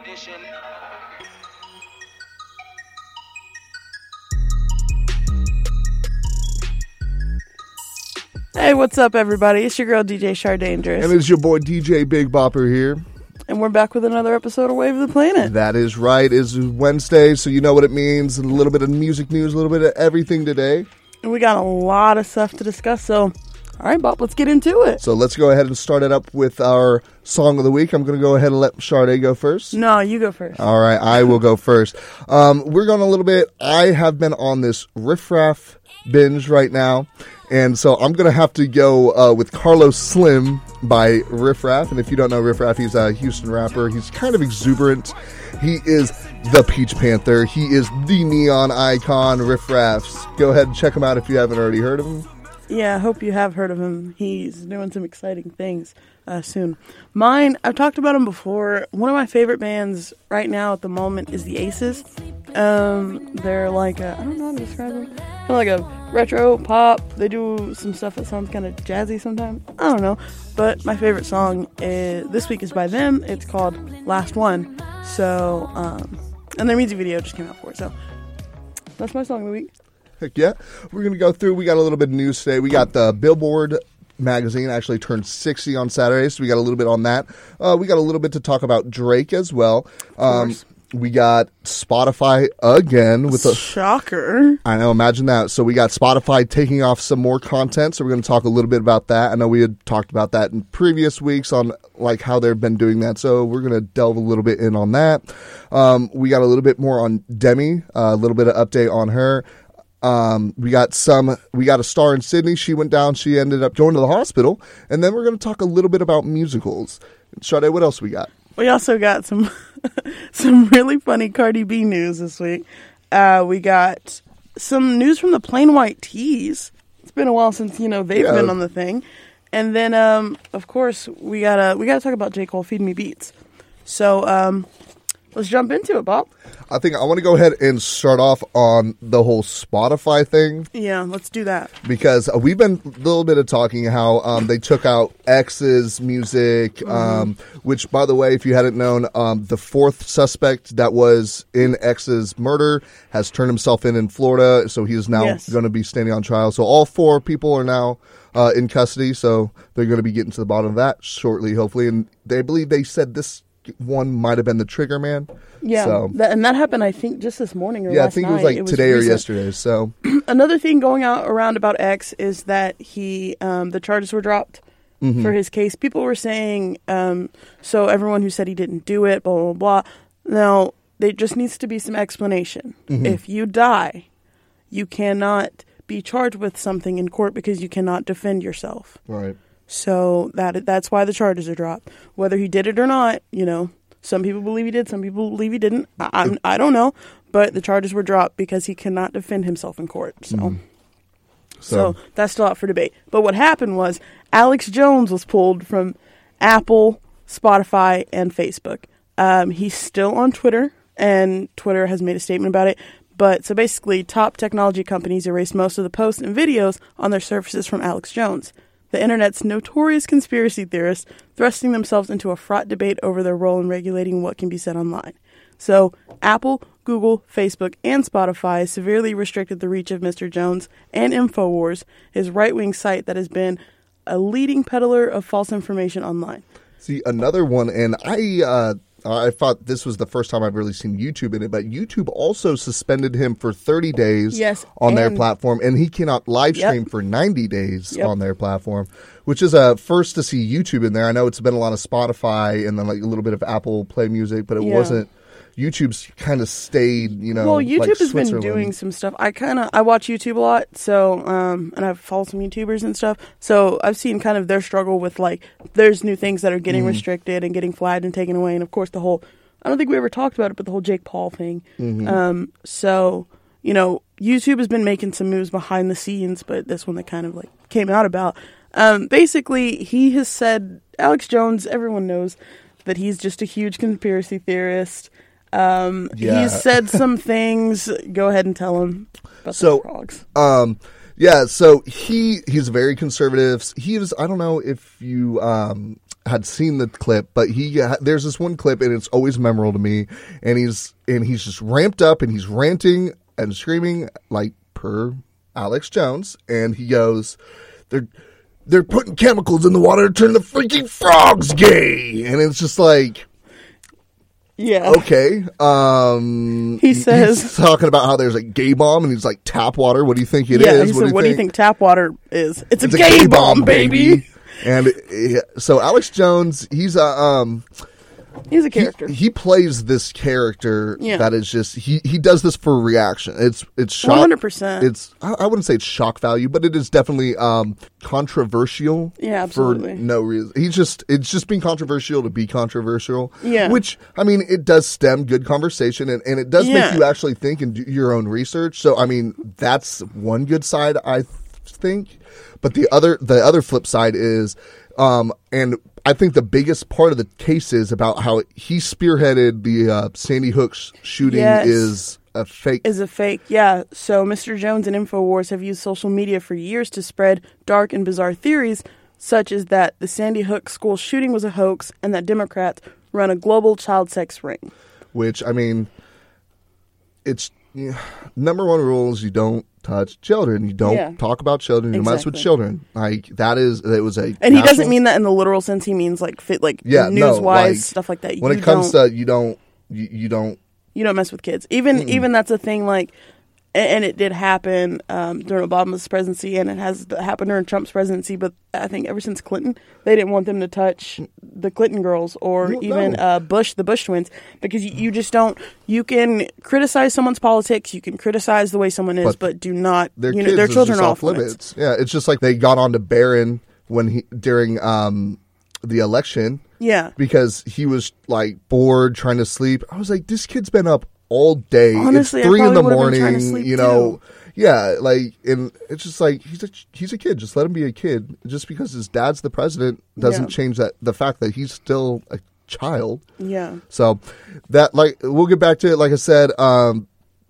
edition. Hey, what's up, everybody? It's your girl DJ Shar Dangerous, And it's your boy DJ Big Bopper here. and we're back with another episode of Wave of the Planet. That is right. It's Wednesday, so you know what it means. A little bit of music news, a little bit of everything today. And we got a lot of stuff to discuss. So, all right, Bob, let's get into it. So let's go ahead and start it up with our song of the week. I'm going to go ahead and let Sade go first. No, you go first. All right, I will go first. Um, we're going a little bit. I have been on this riffraff binge right now, and so I'm going to have to go uh, with Carlos Slim by Riffraff. And if you don't know Riffraff, he's a Houston rapper. He's kind of exuberant. He is the Peach Panther. He is the neon icon. Riffraffs. Go ahead and check him out if you haven't already heard of him. Yeah, I hope you have heard of him. He's doing some exciting things uh, soon. Mine, I've talked about him before. One of my favorite bands right now at the moment is the Aces. Um, they're like I I don't know how to describe them. They're like a retro pop. They do some stuff that sounds kind of jazzy sometimes. I don't know, but my favorite song is, this week is by them. It's called Last One. So, um, and their music video just came out for it. So that's my song of the week. Heck yeah. We're going to go through. We got a little bit of news today. We got the Billboard magazine actually turned 60 on Saturday, so we got a little bit on that. Uh, we got a little bit to talk about Drake as well. Um, we got Spotify again with a Shocker. I know, imagine that. So we got Spotify taking off some more content. So we're going to talk a little bit about that. I know we had talked about that in previous weeks on like how they've been doing that. So we're going to delve a little bit in on that. Um, we got a little bit more on Demi, uh, a little bit of update on her. Um, we got some. We got a star in Sydney. She went down. She ended up going to the hospital. And then we're going to talk a little bit about musicals. Sade, what else we got? We also got some some really funny Cardi B news this week. Uh, we got some news from the Plain White T's. It's been a while since you know they've Yeah. been on the thing, and then um, of course we gotta we gotta talk about J Cole Feed Me Beats. So um, let's jump into it, Bob. I think I want to go ahead and start off on the whole Spotify thing. Yeah, let's do that. because uh, we've been a little bit of talking how um, they took out X's music, um, which, by the way, if you hadn't known, um, the fourth suspect that was in X's murder has turned himself in in Florida, so he is now Yes. going to be standing on trial. So all four people are now uh, in custody, so they're going to be getting to the bottom of that shortly, hopefully. And they believe they said this one might have been the trigger man. Yeah, So- that, and that happened I think just this morning or yeah, I think it was night. like today or yesterday. So another thing going out around about X is that he um, the charges were dropped Mm-hmm. for his case. People were saying um, so everyone who said he didn't do it, blah blah blah. Now there just needs to be some explanation. Mm-hmm. If you die, you cannot be charged with something in court because you cannot defend yourself. right. So that that's why the charges are dropped. Whether he did it or not, you know, some people believe he did, some people believe he didn't. I, I'm, I don't know, but the charges were dropped because he cannot defend himself in court. So, so, So, that's still up for debate. But what happened was Alex Jones was pulled from Apple, Spotify, and Facebook. Um, he's still on Twitter, and Twitter has made a statement about it. But so basically, top technology companies erased most of the posts and videos on their services from Alex Jones, the internet's notorious conspiracy theorists, thrusting themselves into a fraught debate over their role in regulating what can be said online. So, Apple, Google, Facebook, and Spotify severely restricted the reach of Mr. Jones and InfoWars, his right wing site that has been a leading peddler of false information online. See another one, and I uh, Uh, I thought this was the first time I've really seen YouTube in it, but YouTube also suspended him for 30 days Yes, on their platform, and he cannot live Yep. stream for 90 days Yep. on their platform, which is a first to see YouTube in there. I know it's been a lot of Spotify and then like a little bit of Apple Play Music, but it Yeah. wasn't. YouTube's kind of stayed, you know. Well, YouTube like has been doing some stuff. I kind of I watch YouTube a lot, so um, and I follow some YouTubers and stuff. So I've seen kind of their struggle with like there's new things that are getting Mm-hmm. restricted and getting flagged and taken away, and of course the whole I don't think we ever talked about it, but the whole Jake Paul thing. Mm-hmm. Um, so you know, YouTube has been making some moves behind the scenes, but this one that kind of like came out about. Um, basically, he has said Alex Jones. Everyone knows that he's just a huge conspiracy theorist. Um, Yeah. He's said some things. Go ahead and tell him about So- the frogs. Um, yeah, so he he's very conservative. He was I don't know if you um had seen the clip, but he there's this one clip and it's always memorable to me. And he's and he's just ramped up and he's ranting and screaming like per Alex Jones, and he goes, "They're they're putting chemicals in the water to turn the freaking frogs gay," and it's just like. Yeah. Okay. Um, He says- he's talking about how there's a gay bomb, and he's like tap water. What do you think it yeah. is? He said, "What do you think tap water is? It's, It's a, gay, bomb, baby." And uh, so Alex Jones, he's a um, He's a he, character. he plays this character Yeah. that is just he he does this for reaction. It's it's shock. 100%. It's I, I wouldn't say it's shock value, but it is definitely um controversial. Yeah, absolutely. For no reason. He's just it's just being controversial to be controversial. Yeah. Which I mean, it does stem good conversation and, and it does Yeah. make you actually think and do your own research. So I mean, that's one good side I th- think. But the other the other flip side is um and I think the biggest part of the case is about how he spearheaded the uh, Sandy Hook's shooting Yes. is a fake. is a fake. Yeah. So Mr. Jones and InfoWars have used social media for years to spread dark and bizarre theories, such as that the Sandy Hook school shooting was a hoax and that Democrats run a global child sex ring. which I mean, it's yeah, number one rule is you don't touch children. You don't Yeah. talk about children. You don't mess with children. Like that is it was a And he doesn't mean that in the literal sense. He means like fit, like yeah no, news wise like, stuff like that. When you it comes to you don't you, you don't you don't mess with kids. Even even that's a thing. Like, and it did happen um, during Obama's presidency, and it has happened during Trump's presidency. But I think ever since Clinton, they didn't want them to touch the Clinton girls or No, even no. uh, Bush, the Bush twins, because you, you just don't. You can criticize someone's politics, you can criticize the way someone is, But but, do not. their you know, their children off off limits. Yeah, it's just like they got on to Barron when he during um the election Yeah. because he was like bored trying to sleep. I was like, this kid's been up all day. Honestly, it's three in the probably would've been trying to morning. You know, yeah, like, and it's just like he's a he's a kid. Just let him be a kid. Just because his dad's the president doesn't Yeah. change that the fact that he's still a child. Yeah. So that like we'll get back to it. Like I said, um,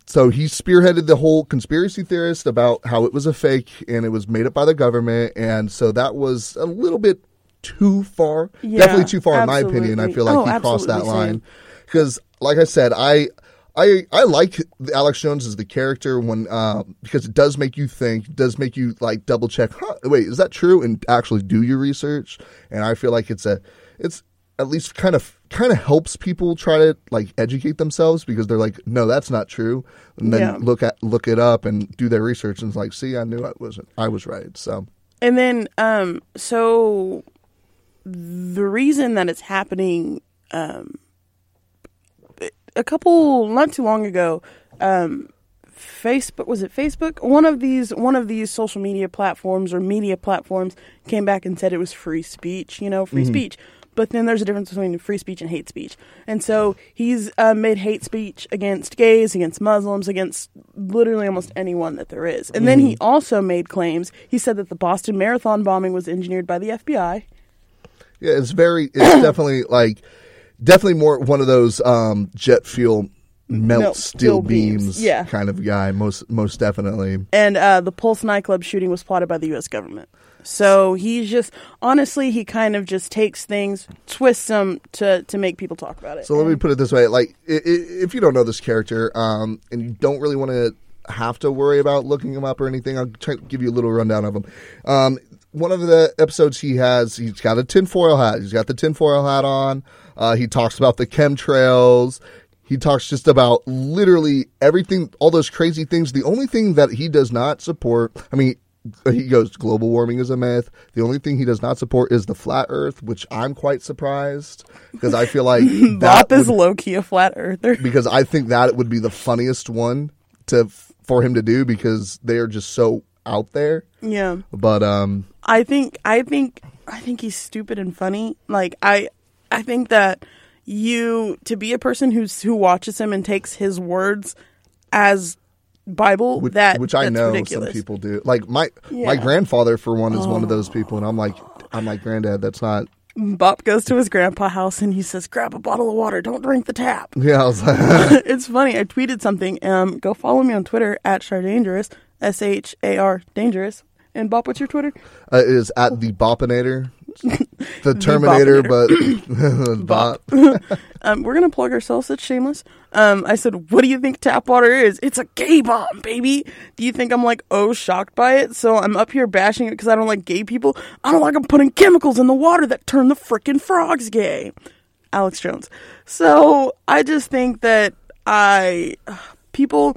so he spearheaded the whole conspiracy theorist about how it was a fake and it was made up by the government, and so that was a little bit too far. Yeah, Definitely too far, in my opinion. I feel like Oh, he crossed that absolutely, line because, like I said, I. I, I like Alex Jones as the character when uh, because it does make you think, does make you like double check. Huh, wait, is that true? And actually do your research. And I feel like it's a it's at least kind of kind of helps people try to like educate themselves because they're like, no, that's not true, and then Yeah. look at look it up and do their research and it's like, see, I knew I wasn't, I was right. So And then, um, so the reason that it's happening, um, a couple not too long ago, um, Facebook was it Facebook? One of these one of these social media platforms or media platforms came back and said it was free speech. You know, free speech. But then there's a difference between free speech and hate speech. And so he's uh, made hate speech against gays, against Muslims, against literally almost anyone that there is. And then he also made claims. He said that the Boston Marathon bombing was engineered by the FBI. yeah, it's very, it's definitely like definitely more one of those um, jet fuel melt, Melt steel beams, beams, yeah. kind of guy. Most most definitely. And uh, the Pulse nightclub shooting was plotted by the U.S. government. So he's just honestly, he kind of just takes things, twists them to to make people talk about it. So let me put it this way: like, if you don't know this character, um, and you don't really want to have to worry about looking him up or anything, I'll try to give you a little rundown of him. Um, one of the episodes he has, he's got a tinfoil hat. He's got the tinfoil hat on. Uh, he talks about the chemtrails. He talks just about literally everything, all those crazy things. The only thing that he does not support, I mean, he goes global warming is a myth. The only thing he does not support is the flat Earth, which I'm quite surprised because I feel like that Bop is low key a flat earther. because I think that would be the funniest one to for him to do because they are just so out there. Yeah. But um, I think I think I think he's stupid and funny. Like I I think that you to be a person who's who watches him and takes his words as Bible which, that which I know ridiculous. some people do. Like my my grandfather for one is one of those people, and I'm like I'm like granddad. That's not. Bop goes to his grandpa house and he says, "Grab a bottle of water. Don't drink the tap." Yeah, I was like, it's funny. I tweeted something. Um, go follow me on Twitter at Shar Dangerous, S H A R Dangerous. And Bop, what's your Twitter? uh, it is at the Bopinator. the Terminator, but Bop. Bop. um, we're gonna plug ourselves. It's shameless. Um, I said, "What do you think tap water is? It's a gay bomb, baby." Do you think I'm like oh shocked by it? So I'm up here bashing it because I don't like gay people. I don't like them putting chemicals in the water that turn the freaking frogs gay. Alex Jones. So I just think that I people,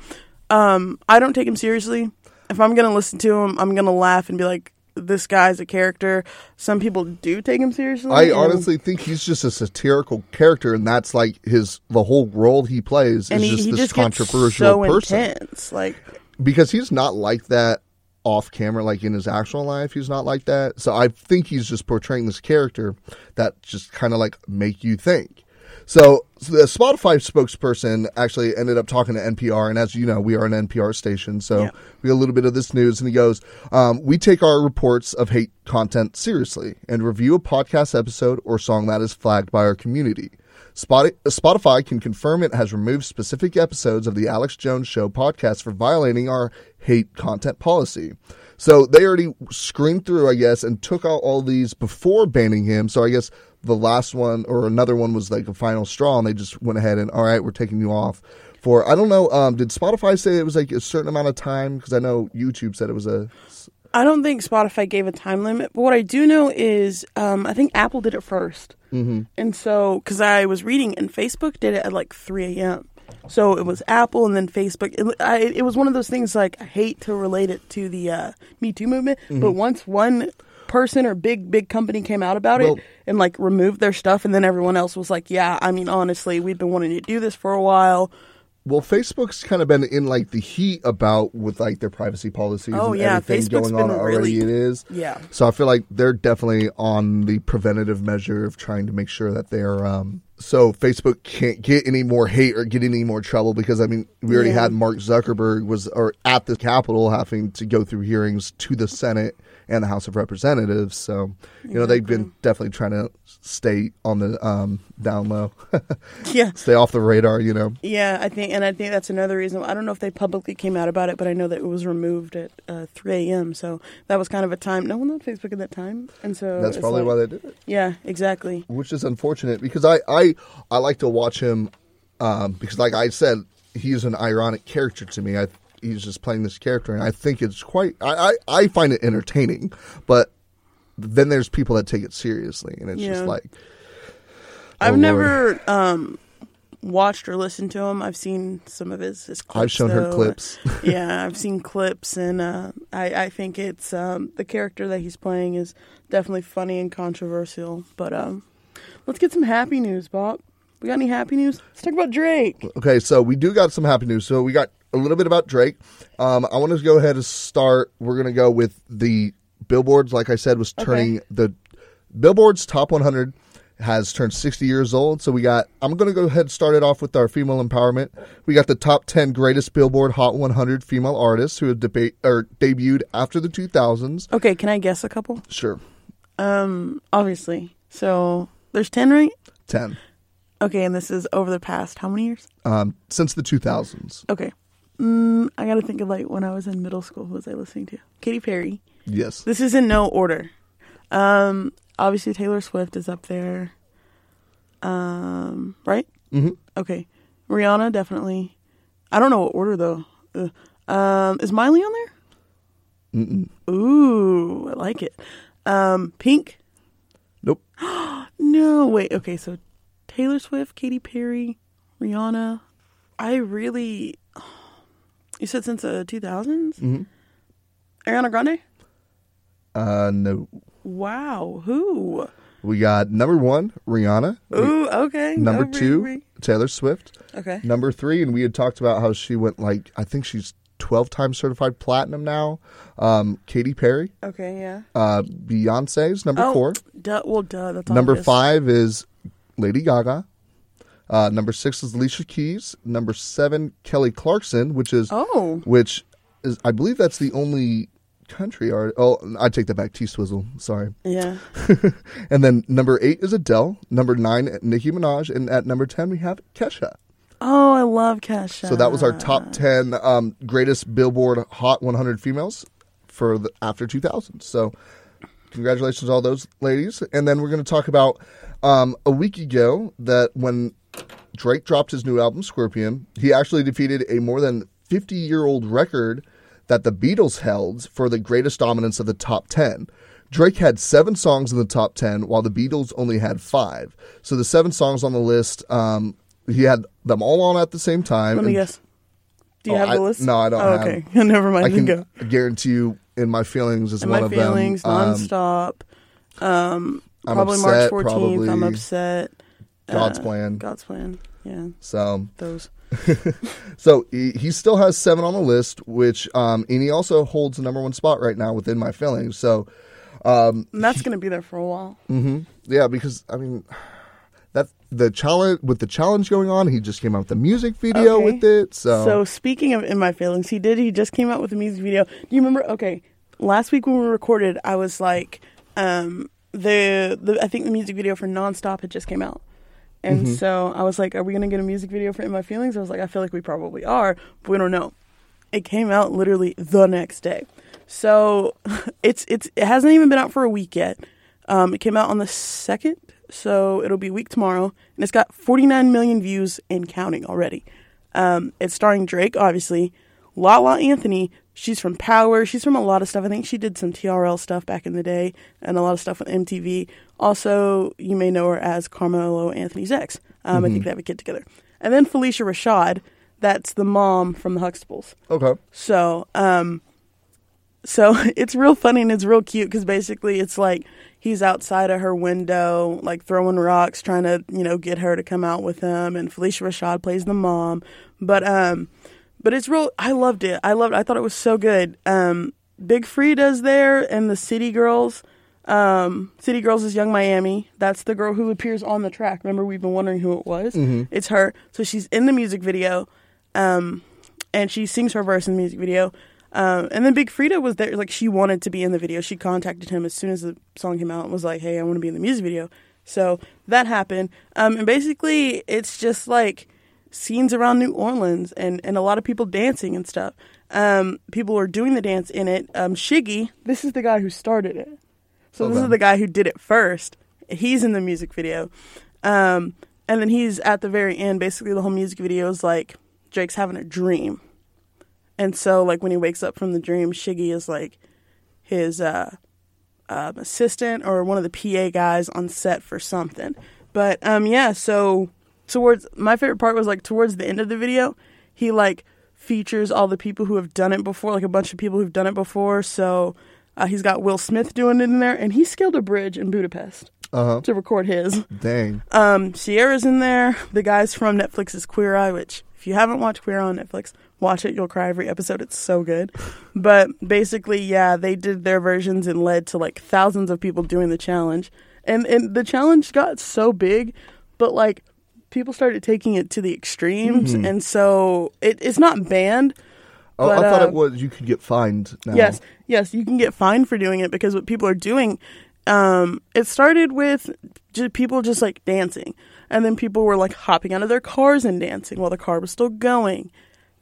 um, I don't take him seriously. If I'm gonna listen to him, I'm gonna laugh and be like, "This guy's a character." Some people do take him seriously. I and- honestly think he's just a satirical character, and that's like his the whole role he plays and is he, just he this just gets controversial so person intense. Like, because he's not like that off camera, like in his actual life. He's not like that. So I think he's just portraying this character that just kind of like make you think. So, the Spotify spokesperson actually ended up talking to NPR, and as you know, we are an NPR station, so Yeah. we got a little bit of this news. And he goes, um, "We take our reports of hate content seriously and review a podcast episode or song that is flagged by our community." Spotify can confirm it has removed specific episodes of the Alex Jones Show podcast for violating our hate content policy. So they already screened through, I guess, and took out all these before banning him. So I guess the last one or another one was like a final straw, and they just went ahead and all right, we're taking you off for. I don't know. Um, did Spotify say it was like a certain amount of time? Because I know YouTube said it was a. I don't think Spotify gave a time limit, but what I do know is um, I think Apple did it 1st mm-hmm. and so because I was reading and Facebook did it at like 3 a.m. So it was Apple and then Facebook. It, I, it was one of those things like I hate to relate it to the uh, Me Too movement, Mm-hmm. but once one person or big big company came out about Well- it and like removed their stuff, and then everyone else was like, "Yeah, I mean, honestly, we've been wanting to do this for a while." Well, Facebook's kind of been in like the heat about with like their privacy policies Oh, and yeah, everything Facebook's going on been already. really- It is. Yeah. So I feel like they're definitely on the preventative measure of trying to make sure that they're um so Facebook can't get any more hate or get any more trouble because I mean we already Yeah. had Mark Zuckerberg was or at the Capitol having to go through hearings to the Senate and the House of Representatives. So you know they've been definitely trying to stay on the um down low, Yeah, stay off the radar. You know. Yeah, I think, and I think that's another reason. I don't know if they publicly came out about it, but I know that it was removed at uh, 3 a.m. So that was kind of a time. No one on Facebook at that time, and so That's probably like- why they did it. Yeah, exactly. which is unfortunate because I I, I like to watch him um, because like I said he's an ironic character to me. I he's just playing this character and I think it's quite I, I, I find it entertaining, but then there's people that take it seriously and it's just Yeah. like I've Oh, Lord. never um, watched or listened to him. I've seen some of his. his clips, I've shown her clips. yeah, I've seen clips, and uh, I, I think it's um, the character that he's playing is definitely funny and controversial. But um, let's get some happy news, Bob. We got any happy news? Let's talk about Drake. Okay, so we do got some happy news. So we got a little bit about Drake. Um, I want to go ahead and start. We're going to go with the billboards. Like I said, was turning the billboards top 100 has turned 60 years old. So we got. I'm going to go ahead and start it off with our female empowerment. We got the top 10 greatest Billboard Hot 100 female artists who have debate or debuted after the 2000s. Okay, can I guess a couple? Sure, Um, obviously. So there's ten, right? 10 Okay, and this is over the past how many years? um, since the 2000s. Okay. Mm, I gotta think of like when I was in middle school. Who was I listening to? Katy Perry. Yes. This is in no order. Um, obviously Taylor Swift is up there. Um, right? hmm Okay. Rihanna definitely. I don't know what order though. Ugh. Um, is Miley on there? Mm-mm. Ooh, I like it. Um, Pink. Nope. No, wait. Okay, so Taylor Swift, Katy Perry, Rihanna. I really. You said since the 2000s? Mhm. Ariana Grande? Uh, no. Wow. Who? We got number one, Rihanna. Ooh, okay. Number Over two, me. Taylor Swift. Okay. Number three, and we had talked about how she went like I think she's twelve times certified platinum now. Um, Katy Perry. Okay, yeah. Uh, Beyonce's number oh, four. Duh, well, duh. That's Number obvious. five is Lady Gaga. Uh, number six is Alicia Keys. Number seven, Kelly Clarkson, which is Oh. which is I believe that's the only country art. Oh, I take that back. T Swizzle. Sorry. Yeah. And then number eight is Adele. Number nine, Nicki Minaj, and at number ten we have Kesha. Oh, I love Kesha. So that was our top 10 um, greatest Billboard Hot 100 females for the, after 2000. So congratulations to all those ladies. And then we're going to talk about um, a week ago that when Drake dropped his new album, Scorpion, he actually defeated a more than 50 year old record that the Beatles held for the greatest dominance of the top 10. Drake had seven songs in the top 10, while the Beatles only had five. So the seven songs on the list, um, he had them all on at the same time. Let me and- guess. Do you Oh, have the list? no, I don't Oh, have- okay, never mind. I can go. guarantee you, in my feelings is And one my of feelings, them. Um, nonstop. Um, I'm probably upset, March 14th. I'm upset. God's Uh, plan. God's plan. Yeah, So, those. so he, he still has seven on the list, which um, and he also holds the number one spot right now within my feelings. So, And that's going to be there for a while. yeah, because I mean, that the challenge with the challenge going on, he just came out with a music video Okay. with it. So, So speaking of in my feelings, he did. He just came out with a music video. Do you remember? Okay, last week when we recorded, I was like, um, the the I think the music video for Nonstop had just came out, and Mm-hmm. so I was like, are we gonna get a music video for In My Feelings? I was like, I feel like we probably are, but we don't know. It came out literally the next day, so it's it's it hasn't even been out for a week yet. Um, it came out on the second, so it'll be a week tomorrow, and it's got 49 million views and counting already. Um, it's starring Drake, obviously. La La Anthony, she's from Power. She's from a lot of stuff. I think she did some TRL stuff back in the day and a lot of stuff with MTV. Also, you may know her as Carmelo Anthony's ex. Um, I think they have a kid together. And then Phylicia Rashad, that's the mom from the Huxtables. okay, So, um, so it's real funny and it's real cute because basically it's like he's outside of her window, like throwing rocks, trying to you know get her to come out with him. And Phylicia Rashad plays the mom, but um, but it's real. I loved it. I loved. I thought it was so good. Um, Big Freedia's there and the City Girls. Um, City Girls is Yung Miami. That's the girl who appears on the track. Remember, we've been wondering who it was. It's her. So she's in the music video. Um, and she sings her verse in the music video. Um, and then Big Freedia was there, like she wanted to be in the video. She contacted him as soon as the song came out and was like, "Hey, I want to be in the music video." So that happened. Um, and basically, it's just like scenes around New Orleans and and a lot of people dancing and stuff. Um, people are doing the dance in it. Um, Shiggy, this is the guy who started it. So this Okay. is the guy who did it first. He's in the music video. Um, and then he's at the very end. Basically, the whole music video is like Drake's having a dream. And so, like, when he wakes up from the dream, Shiggy is like his uh, um, assistant or one of the PA guys on set for something. But um, yeah, so towards my favorite part was like towards the end of the video, he like features all the people who have done it before, like a bunch of people who've done it before. So uh, he's got Will Smith doing it in there, and he scaled a bridge in Budapest uh huh, to record his. dang, Um, Ciara's in there. The guys from Netflix's Queer Eye, which if you haven't watched Queer Eye on Netflix, watch it. You'll cry every episode. It's so good. But basically, yeah, they did their versions and led to like thousands of people doing the challenge. And and the challenge got so big, but like people started taking it to the extremes, and so it, it's not banned. Oh, But, I thought uh, it was you could get fined. Now. Yes, yes, you can get fined for doing it because what people are doing. Um, it started with ju- people just like dancing, and then people were like hopping out of their cars and dancing while the car was still going.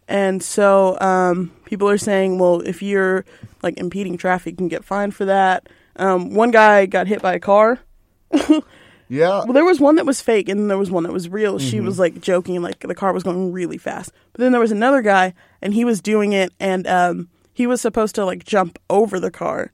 And so um, people are saying, well, if you're like impeding traffic, you can get fined for that. Um, one guy got hit by a car. yeah, Well, there was one that was fake, and then there was one that was real. She was like joking, like the car was going really fast. But then there was another guy, and he was doing it, and um, he was supposed to like jump over the car,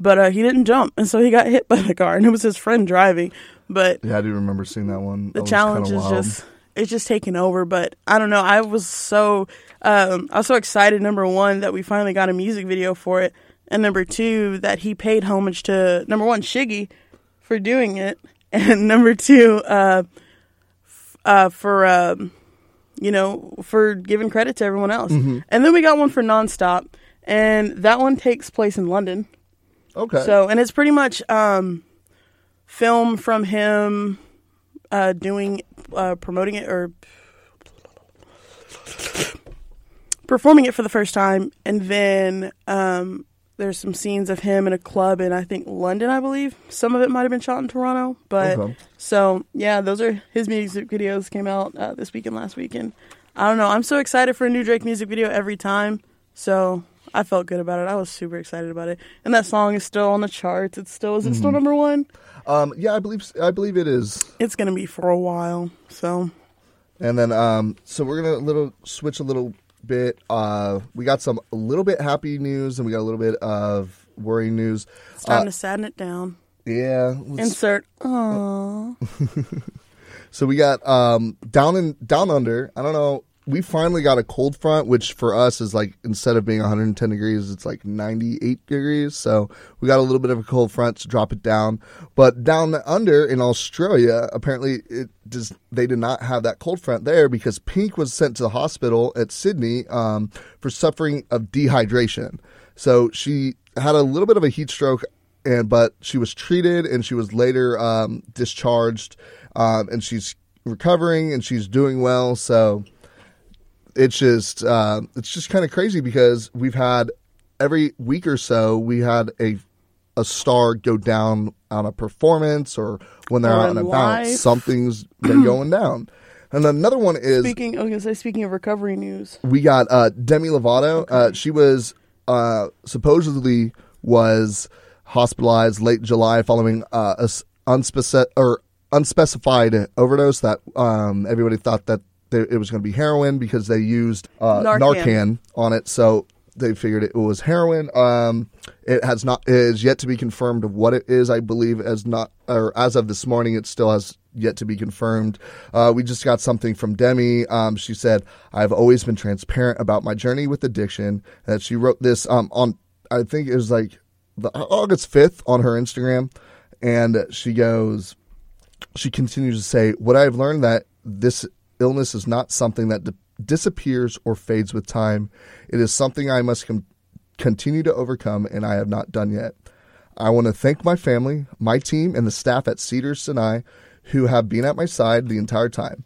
but uh, he didn't jump, and so he got hit by the car, and it was his friend driving. But yeah, I do remember seeing that one. the That challenge is wild. just it's just taking over. But I don't know. I was so um, I was so excited. Number one, that we finally got a music video for it, and number two, that he paid homage to number one Shiggy for doing it, and number two, uh, f- uh, for um, you know for giving credit to everyone else. Mm-hmm. And then we got one for Nonstop, and that one takes place in London. okay. So, and it's pretty much um, film from him uh, doing, uh, promoting it or performing it for the first time. And then um, there's some scenes of him in a club in, I think, London, I believe. Some of it might have been shot in Toronto. But Okay. so, yeah, those are his music videos came out uh, this week and last week. And I don't know. I'm so excited for a new Drake music video every time. So I felt good about it. I was super excited about it, and that song is still on the charts. It's still is it still number one? Um, yeah, I believe I believe it is. It's gonna be for a while. So And then, um, so we're gonna little switch a little bit. Uh, we got some a little bit happy news, and we got a little bit of worrying news. it's time Uh, to sadden it down. yeah. Insert. Aww. So we got um, down in down under. I don't know. We finally got a cold front, which for us is like instead of being 110 degrees, it's like 98 degrees. So we got a little bit of a cold front to drop it down. But down under in Australia, apparently it does. They did not have that cold front there because Pink was sent to the hospital at Sydney um, for suffering of dehydration. So she had a little bit of a heat stroke and but she was treated and she was later um, discharged um, and she's recovering and she's doing well so it's just uh, it's just kind of crazy because we've had every week or so we had a a star go down on a performance or when they're Or out and about something's been going down and another one is Speaking, I was gonna say, speaking of recovery news, we got uh, Demi Lovato. Uh, she was uh, supposedly was hospitalized late July following uh, a unspeci- or unspecified overdose. That um, everybody thought that it was going to be heroin because they used uh, Narcan. Narcan on it. So they figured it was heroin. Um, it has not it is yet to be confirmed of what it is. I believe as not or as of this morning, it still has yet to be confirmed. Uh, we just got something from Demi. Um, she said, "I've always been transparent about my journey with addiction." That she wrote this um, on I think it was like the August fifth on her Instagram, and she goes she continues to say, What I have learned that this illness is not something that di- disappears or fades with time. It is something I must com- continue to overcome, and I have not done yet. I want to thank my family, my team, and the staff at Cedars Sinai who have been at my side the entire time.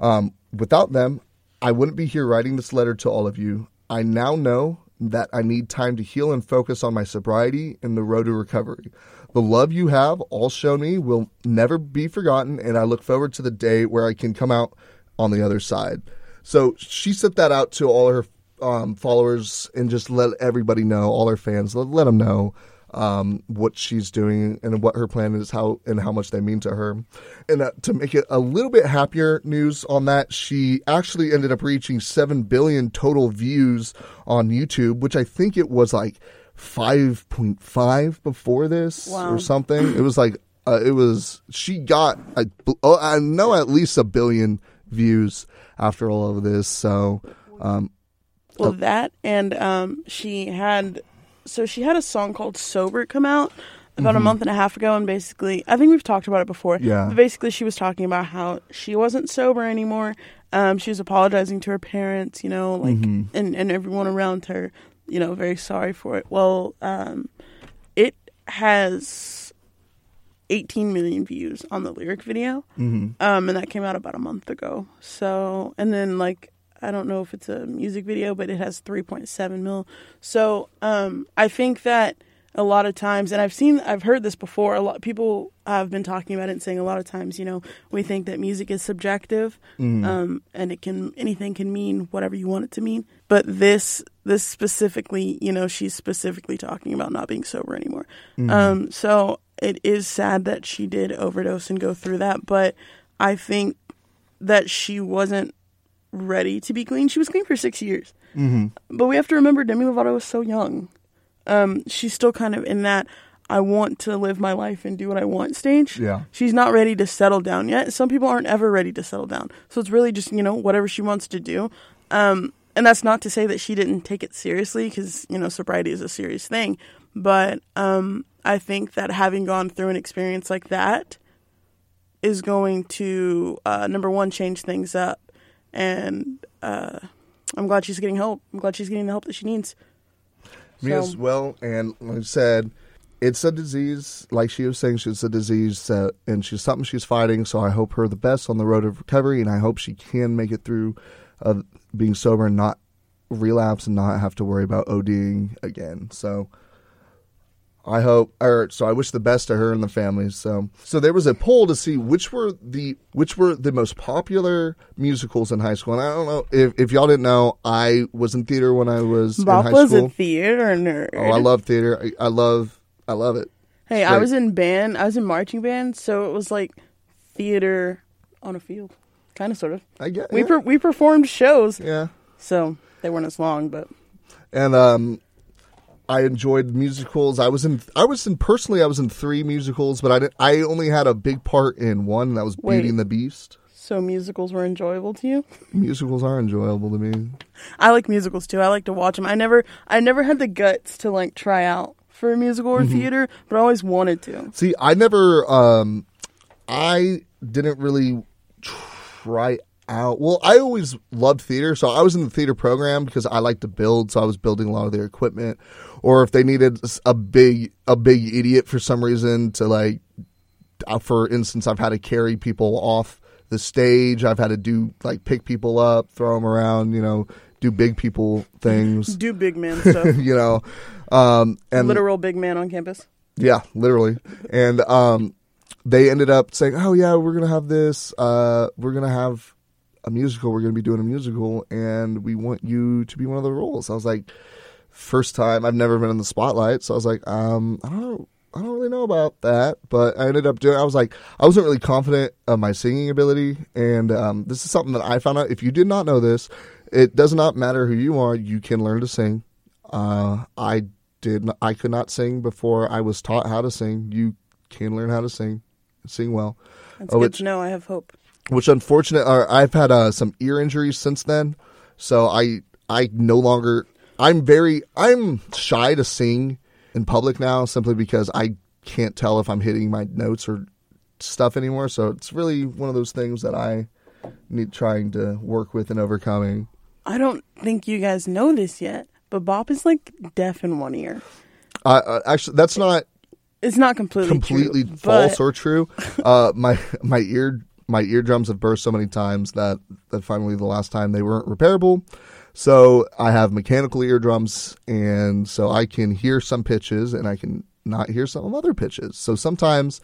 Um, without them, I wouldn't be here writing this letter to all of you. I now know that I need time to heal and focus on my sobriety and the road to recovery. The love you have all shown me will never be forgotten, and I look forward to the day where I can come out on the other side. So she sent that out to all her um, followers and just let everybody know, all her fans, let, let them know um, what she's doing and what her plan is, how and how much they mean to her. And uh, to make it a little bit happier news on that, she actually ended up reaching seven billion total views on YouTube, which I think it was like five point five before this Wow. or something. It was like uh, it was she got I, oh, I know at least a billion views after all of this. So um, well, that and um, she had, so she had a song called "Sober" come out about a month and a half ago, and basically, I think we've talked about it before. Yeah. But basically, she was talking about how she wasn't sober anymore. Um, she was apologizing to her parents, you know, like, and and everyone around her, you know, very sorry for it. Well, um, it has 18 million views on the lyric video. Um, and that came out about a month ago. So, and then like, I don't know if it's a music video, but it has 3.7 mil. So, um, I think that a lot of times, and I've seen, I've heard this before. A lot people have been talking about it and saying a lot of times, you know, we think that music is subjective, um, and it can anything can mean whatever you want it to mean. But this, this specifically, you know, she's specifically talking about not being sober anymore. Um, so it is sad that she did overdose and go through that, but I think that she wasn't ready to be clean. She was clean for six years, mm-hmm. but we have to remember Demi Lovato was so young. Um, she's still kind of in that I want to live my life and do what I want stage. Yeah. she's not ready to settle down yet. Some people aren't ever ready to settle down, so it's really just you know whatever she wants to do. Um, and that's not to say that she didn't take it seriously because you know sobriety is a serious thing, but um, I think that having gone through an experience like that is going to uh, number one change things up, and uh, I'm glad she's getting help. I'm glad she's getting the help that she needs. Me So- as well. And like I said, it's a disease. Like she was saying, she's a disease, that, and she's something she's fighting. So I hope her the best on the road of recovery, and I hope she can make it through uh, being sober and not relapse and not have to worry about ODing again. So I hope, or so I wish the best to her and the family. So, so there was a poll to see which were the which were the most popular musicals in high school. And I don't know if, if y'all didn't know, I was in theater when I was Bob in high was school. a theater nerd. oh, I love theater. I, I love, I love it. Hey, I was in band. I was in marching band, so it was like theater on a field, kind of, sort of. I get, We yeah, per- we performed shows, yeah. so they weren't as long, but and um I enjoyed musicals. I was in I was in personally I was in 3 musicals, but I did, I only had a big part in one and that was Wait. Beauty and the Beast. so musicals were enjoyable to you. Musicals are enjoyable to me. I like musicals too. I like to watch them. I never I never had the guts to like try out for a musical Mm-hmm. or theater, but I always wanted to. See, I never um I didn't really try out. Well, I always loved theater, so I was in the theater program because I like to build, so I was building a lot of their equipment. Or if they needed a big a big idiot for some reason to like for instance, I've had to carry people off the stage. I've had to do like pick people up, throw them around, you know, do big people things, Do big man stuff. you know. Um and Literal big man on campus. yeah, literally. And um, they ended up saying, "Oh yeah, we're gonna have this. Uh, we're gonna have a musical. We're gonna be doing a musical, and we want you to be one of the roles." I was like, first time I've never been in the spotlight, so I was like, um, I don't know. I don't really know about that, but I ended up doing. I was like, I wasn't really confident of my singing ability, and um, this is something that I found out. If you did not know this, it does not matter who you are. You can learn to sing. Uh, I did. Not, I could not sing before I was taught how to sing. You can learn how to sing, sing well. That's Oh, good it's- to know. I have hope. Which unfortunate. Uh, I've had uh, some ear injuries since then, so I I no longer. I'm very. I'm shy to sing in public now, simply because I can't tell if I'm hitting my notes or stuff anymore. So it's really one of those things that I need trying to work with and overcoming. I don't think you guys know this yet, but Bob is like deaf in one ear. Uh, uh, actually, that's not It's not completely completely true, false but or true. Uh, my my ear my eardrums have burst so many times that that finally the last time they weren't repairable. So I have mechanical eardrums, and so I can hear some pitches, and I can not hear some other pitches. So sometimes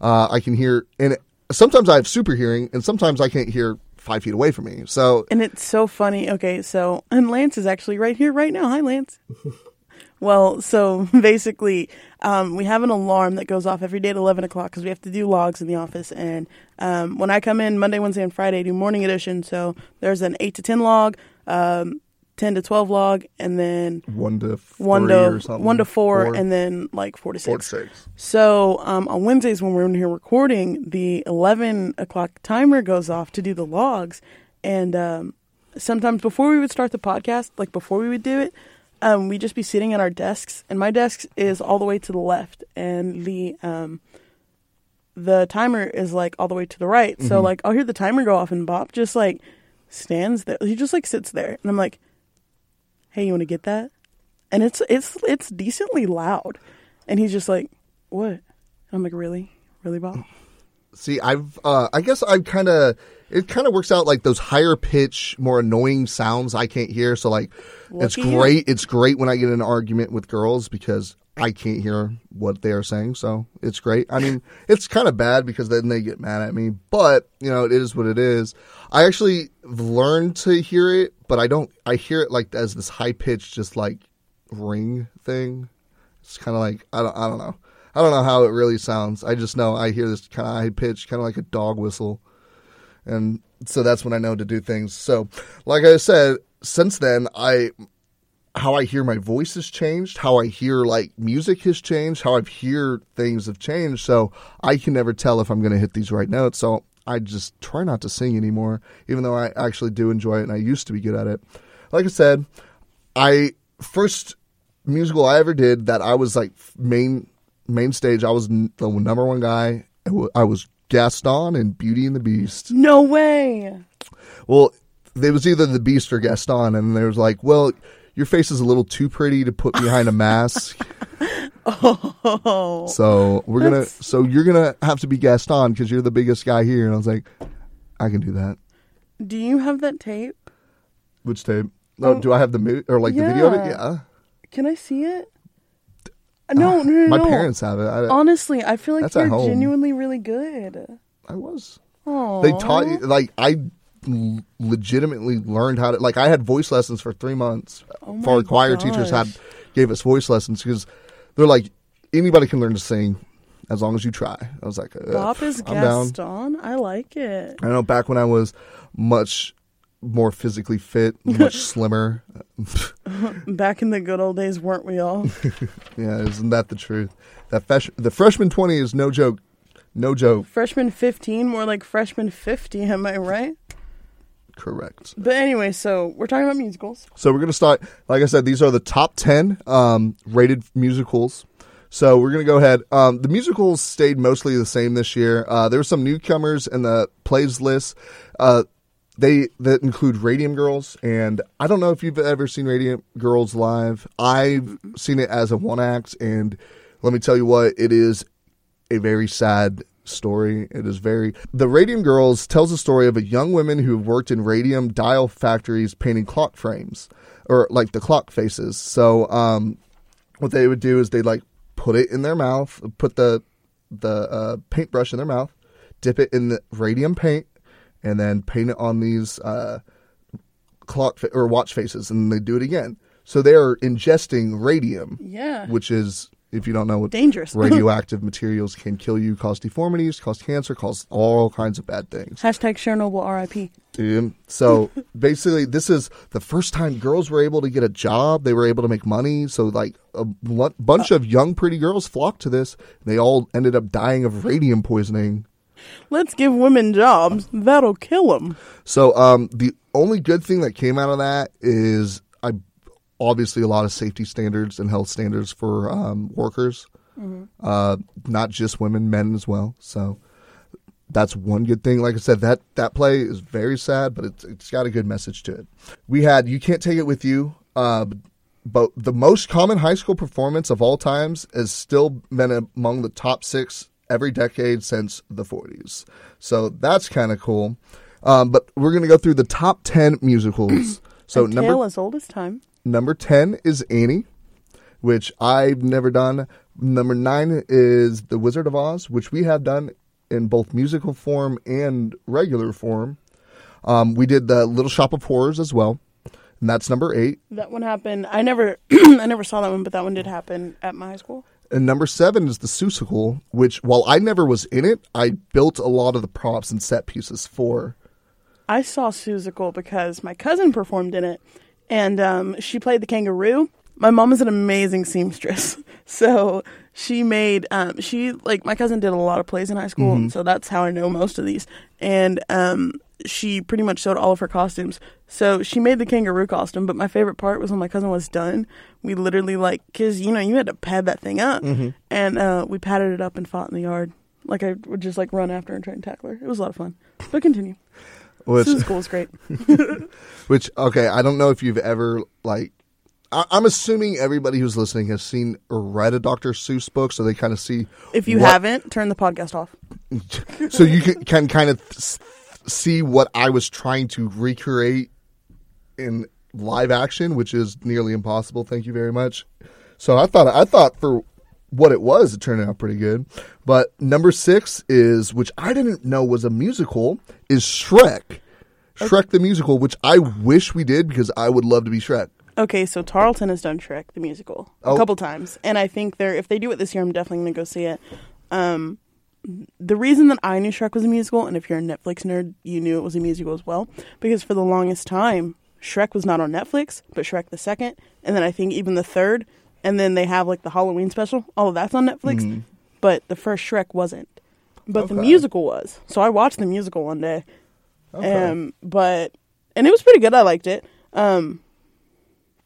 uh, I can hear, and sometimes I have super hearing, and sometimes I can't hear five feet away from me. So And it's so funny. Okay, so and Lance is actually right here, right now. Hi, Lance. well, so basically, um, we have an alarm that goes off every day at eleven o'clock because we have to do logs in the office. And um, when I come in Monday, Wednesday, and Friday, I do morning edition. So there's an eight to ten log, um, ten to twelve log, and then one to one three or to something, one to four, and then like four to four to six. six. So um, on Wednesdays when we're in here recording, the eleven o'clock timer goes off to do the logs, and um, sometimes before we would start the podcast, like before we would do it, um, we'd just be sitting at our desks, and my desk is all the way to the left, and the um, the timer is like all the way to the right. So like I'll hear the timer go off, and Bob just like stands there. He just like sits there, and I'm like, "Hey, you want to get that?" And it's it's it's decently loud, and he's just like, "What?" And I'm like, "Really, really, Bob?" See, I've uh I guess I've kind of it kind of works out like those higher pitch, more annoying sounds I can't hear. So like it's Lucky you. great. It's great when I get in an argument with girls because I can't hear what they are saying. So it's great. I mean, it's kind of bad because then they get mad at me, but you know, it is what it is. I actually learned to hear it, but I don't I hear it like as this high pitched just like ring thing. It's kind of like I don't I don't know. I don't know how it really sounds. I just know I hear this kind of high pitch, kind of like a dog whistle, and so that's when I know to do things. So, like I said, since then I how I hear my voice has changed, how I hear like music has changed, how I hear things have changed. So I can never tell if I'm going to hit these right notes. So I just try not to sing anymore, even though I actually do enjoy it and I used to be good at it. Like I said, I first musical I ever did that I was like main main stage. I was n- the number one guy. I was Gaston in Beauty and the Beast. No way. Well, there was either the Beast or Gaston, and there was like, well, your face is a little too pretty to put behind a mask. Oh, So we're gonna, That's- so you're gonna have to be Gaston because you're the biggest guy here. And I was like, I can do that. do you have that tape? Which tape? Oh, Oh, do I have the mo- or like the video of it? yeah. Yeah. Can I see it? Uh, no, no, no, My no. parents have it. I, Honestly, I feel like you're genuinely really good. I was. Oh, They taught you like I legitimately learned how to like I had voice lessons for three months. Oh for our choir teachers had gave us voice lessons because they're like anybody can learn to sing as long as you try. I was like, uh, Bop is I'm down. I like it. I know back when I was much more physically fit, much slimmer. Back in the good old days, weren't we all? Yeah, isn't that the truth? That fesh- the freshman twenty is no joke. No joke. freshman 15, more like freshman 50, am I right? Correct. But anyway, so we're talking about musicals. So we're gonna start. Like I said, these are the top ten um, rated musicals. So we're gonna go ahead. Um, the musicals stayed mostly the same this year. Uh, there were some newcomers in the plays list. Uh, they that include Radium Girls, and I don't know if you've ever seen Radium Girls live. I've seen it as a one act, and let me tell you what, it is a very sad story. It is very. The Radium Girls tells the story of a young woman who worked in radium dial factories painting clock frames or like the clock faces. So, um, what they would do is they'd like put it in their mouth, put the the uh, paintbrush in their mouth, dip it in the radium paint, and then paint it on these uh, clock fa- or watch faces, and they do it again. So they are ingesting radium, Yeah. which is if you don't know what Dangerous. radioactive materials can kill you, cause deformities, cause cancer, cause all kinds of bad things. Hashtag Chernobyl RIP. Um, so basically, this is the first time girls were able to get a job. They were able to make money. So like a bunch of young, pretty girls flocked to this. They all ended up dying of radium poisoning. Let's give women jobs. That'll kill them. So um, the only good thing that came out of that is obviously a lot of safety standards and health standards for um, workers, uh, not just women, men as well. So that's one good thing. Like I said, that that play is very sad, but it's it's got a good message to it. We had you can't take it with you. Uh, but the most common high school performance of all times has still been among the top six every decade since the 40s. So that's kind of cool. Um, but we're going to go through the top 10 musicals. So a number tale as old as time. Number 10 is Annie, which I've never done. Number 9 is The Wizard of Oz, which we have done in both musical form and regular form. Um, we did the Little Shop of Horrors as well. And that's number 8. That one happened. I never, I never saw that one, but that one did happen at my high school. And number seven is the Seussical, which while I never was in it, I built a lot of the props and set pieces for. I saw Seussical because my cousin performed in it, and um, she played the kangaroo. My mom is an amazing seamstress, so she made um, she like my cousin did a lot of plays in high school, so that's how I know most of these. And um, she pretty much sewed all of her costumes. So she made the kangaroo costume, but my favorite part was when my cousin was done. We literally like because you know you had to pad that thing up, and uh, we padded it up and fought in the yard. Like I would just like run after and try and tackle her. It was a lot of fun. But continue. Which, Seussical was great. which okay, I don't know if you've ever like. I, I'm assuming everybody who's listening has seen or read a Dr. Seuss book, so they kind of see. If you what- haven't, turn the podcast off. so you can, can kind of s- see what I was trying to recreate in live action, which is nearly impossible. Thank you very much. So I thought I thought for what it was, it turned out pretty good. But number six is, which I didn't know was a musical, is Shrek. Shrek the musical, which I wish we did because I would love to be Shrek. Okay, so Tarleton has done Shrek the musical a Oh. couple times, and I think they're if they do it this year, I'm definitely gonna go see it. Um, the reason that I knew Shrek was a musical, and if you're a Netflix nerd, you knew it was a musical as well, because for the longest time, Shrek was not on Netflix, but Shrek the second, and then I think even the third, and then they have like the Halloween special. All of that's on Netflix, but the first Shrek wasn't. But the musical was. So I watched the musical one day. Okay. Um, but and it was pretty good. I liked it. Um,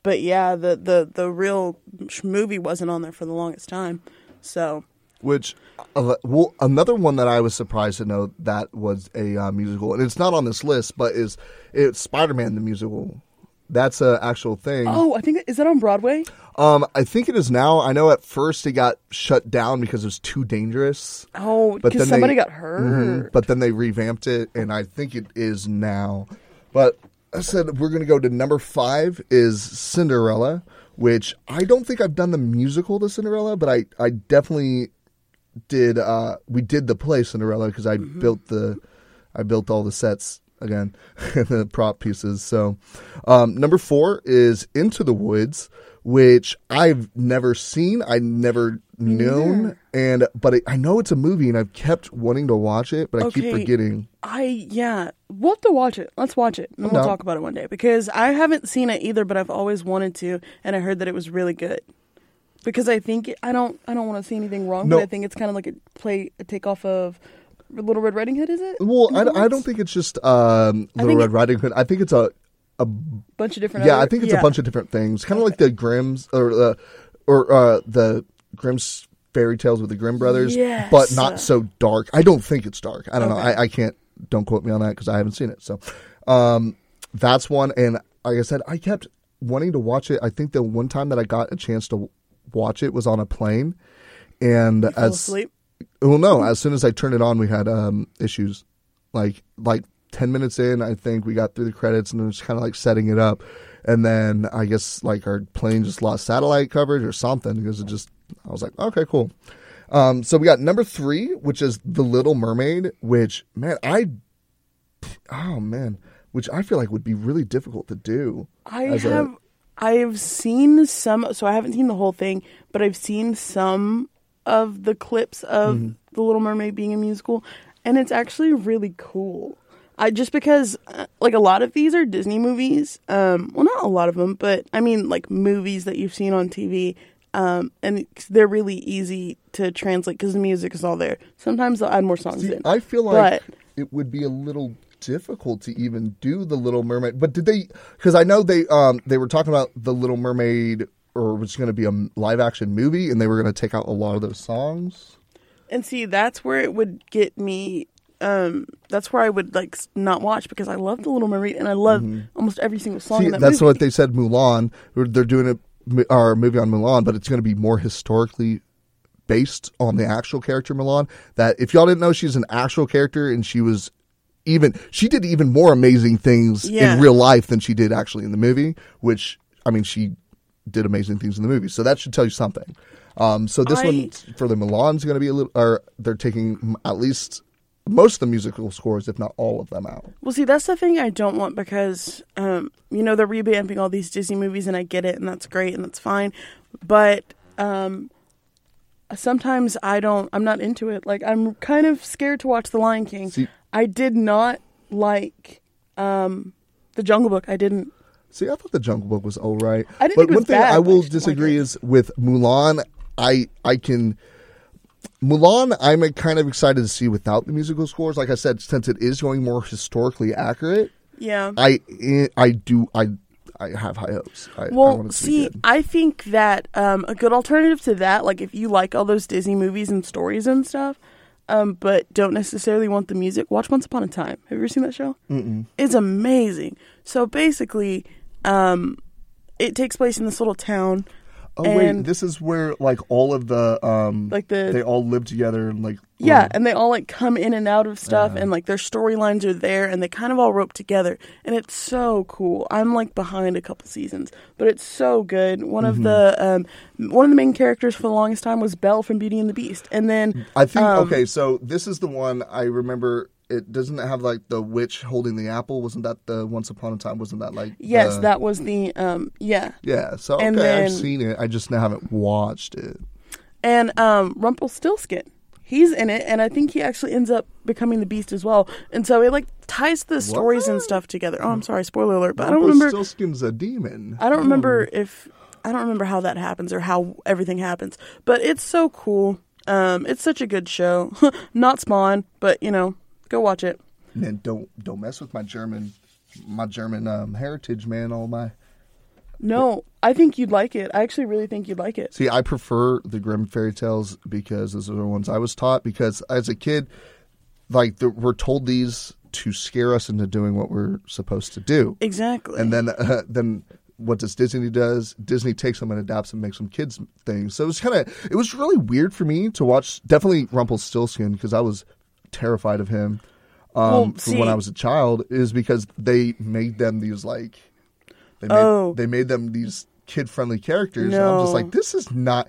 but yeah, the the the real movie wasn't on there for the longest time. So Which, uh, well, another one that I was surprised to know that was a uh, musical, and it's not on this list, but is it's Spider Man the musical. That's a actual thing. oh, I think is that on Broadway? Um, I think it is now. I know at first it got shut down because it was too dangerous. Oh, But because then somebody they- got hurt. Mhm. But then they revamped it, and I think it is now. But I said we're going to go to number five is Cinderella, which I don't think I've done the musical to Cinderella, but I I definitely did. Uh, we did the play Cinderella because I Mm-hmm. built the I built all the sets again, the prop pieces. So, um, number four is Into the Woods, which I've never seen. I never known, and but it, I know it's a movie, and I've kept wanting to watch it, but I keep forgetting. I yeah, we'll have to watch it. Let's watch it, and we'll down. talk about it one day because I haven't seen it either, but I've always wanted to, and I heard that it was really good. Because I think I don't I don't want to see anything wrong, No. but I think it's kind of like a play a takeoff of Little Red Riding Hood. Is it? Well, I, I don't think it's just um, Little Red it- Riding Hood. I think it's a a bunch of different. yeah. other- I think it's yeah. a bunch of different things, kind of like the Grimm's or the or uh, the Grimm's fairy tales with the Grimm brothers, Yes. but not so dark. I don't think it's dark. I don't know. I, I can't. Don't quote me on that because I haven't seen it. So um, that's one. And like I said, I kept wanting to watch it. I think the one time that I got a chance to watch it was on a plane, and as asleep. Well, no. As soon as I turned it on, we had um, issues. Like like ten minutes in, I think we got through the credits and it was kind of like setting it up, and then I guess like our plane just lost satellite coverage or something because it just. I was like, okay, cool. Um, so we got number three, which is The Little Mermaid, which man, I, oh man, which I feel like would be really difficult to do. I have I've seen some so I haven't seen the whole thing, but I've seen some of the clips of Mm-hmm. The Little Mermaid being a musical and it's actually really cool. I just because uh, like a lot of these are Disney movies. Um well not a lot of them, but I mean like movies that you've seen on TV. Um, and they're really easy to translate because the music is all there. Sometimes they'll add more songs See, in. I feel like But- it would be a little difficult to even do the Little Mermaid. But did they? Because I know they um they were talking about the Little Mermaid, or was going to be a live action movie, and they were going to take out a lot of those songs. And see, that's where it would get me. Um, that's where I would like not watch because I love the Little Mermaid and I love almost every single song Mm-hmm. See, in that that's movie. what they said. Mulan. They're doing a our movie on Mulan, but it's going to be more historically based on the actual character Mulan. That if y'all didn't know, she's an actual character, and she was even she did even more amazing things Yeah. in real life than she did actually in the movie. Which I mean, she did amazing things in the movie, so that should tell you something. Um, so this I- one for the Mulan's going to be a little, or they're taking at least most of the musical scores, if not all of them, out. Well, see, that's the thing I don't want because, um, you know, they're revamping all these Disney movies, and I get it, and that's great, and that's fine. But um, sometimes I don't. I'm not into it. Like I'm kind of scared to watch The Lion King. See- I did not like um, the Jungle Book. I didn't. See, I thought the Jungle Book was all right. I didn't but one thing bad, I I will just didn't like disagree is with Mulan. I I can Mulan. I'm kind of excited to see without the musical scores. Like I said, since it is going more historically accurate, Yeah. I I do I I have high hopes. I, I Well, want it to be see. I think that um, a good alternative to that, like if you like all those Disney movies and stories and stuff, um, but don't necessarily want the music, watch Once Upon a Time. Have you ever seen that show? Mm-mm. It's amazing. So basically, um, it takes place in this little town. Oh wait, and- this is where like all of the um Like the- they all live together and like Yeah, um, and they all like come in and out of stuff, and like their storylines are there, and they kind of all rope together, and it's so cool. I'm like behind a couple seasons, but it's so good. One of the um, one of the main characters for the longest time was Belle from Beauty and the Beast, and then I think um, okay, so this is the one I remember. It doesn't have like the witch holding the apple. Wasn't that the Once Upon a Time? Wasn't that like yes, the- that was the um, yeah, Yeah, so okay, And I've seen it. I just haven't watched it. and um, Rumpelstiltskin. He's in it, and I think he actually ends up becoming the Beast as well. And so it like ties the stories and stuff together. Oh, I'm sorry, spoiler alert, but I don't remember. Rumpelstiltskin's a demon. I don't remember if I don't remember how that happens or how everything happens, but it's so cool. Um, it's such a good show. Not Spawn, but you know, go watch it. Man, don't don't mess with my German, my German um, heritage, man. All my No, I think you'd like it. I actually really think you'd like it. see, I prefer the Grimm fairy tales because those are the ones I was taught. Because as a kid, like the, we're told these to scare us into doing what we're supposed to do. Exactly. and then uh, then what does Disney does? Disney takes them and adapts them and makes them kids things. So it was kind of it was really weird for me to watch. Definitely Rumpelstiltskin because I was terrified of him um, Well, from see- when I was a child. Is because they made them these like they made, Oh. they made them these kid friendly characters. And I'm just like, this is not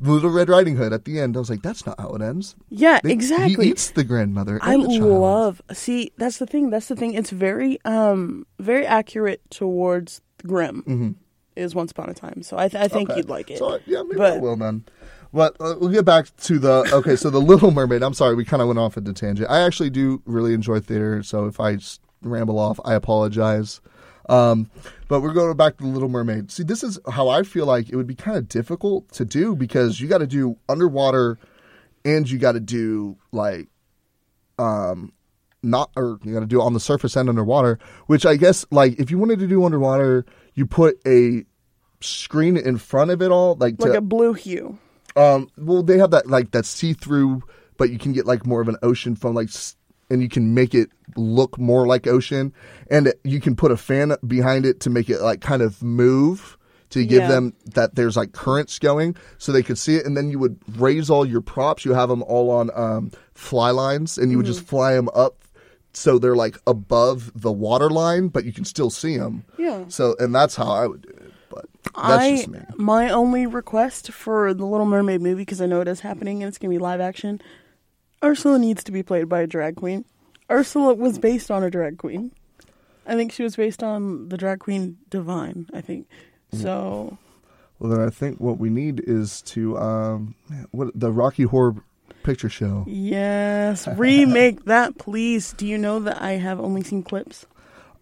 Little Red Riding Hood. At the end, I was like, that's not how it ends. Yeah, They- exactly. He eats the grandmother. I the love. See, that's the thing. That's the thing. It's very, um, very accurate towards Grimm. Is Once Upon a Time. So I, th- I think Mm-hmm. Okay. you'd like it. So, yeah, maybe But- I will then. But uh, we'll get back to the okay. So the Little Mermaid. I'm sorry, we kind of went off at the tangent. I actually do really enjoy theater, so if I ramble off, I apologize. Um, but we're going back to the Little Mermaid. See, this is how I feel like it would be kind of difficult to do because you got to do underwater, and you got to do like um not or you got to do it on the surface and underwater which i guess like if you wanted to do underwater you put a screen in front of it all like, like to, a blue hue. Um well they have that like that see-through but you can get like more of an ocean from like and you can make it look more like ocean and you can put a fan behind it to make it like kind of move to give Yeah. them that there's like currents going so they could see it and then you would raise all your props you have them all on um, fly lines and you would Mm-hmm. just fly them up so they're like above the water line but you can still see them Yeah. so and that's how i would do it that's I just me my only request for the Little Mermaid movie because I know it is happening and it's gonna be live action. Ursula needs to be played by a drag queen. Ursula was based on a drag queen. I think she was based on the drag queen Divine. I think Mm. so. Well, then I think what we need is to um, what the Rocky Horror Picture Show. Yes, remake that, please. Do you know that I have only seen clips,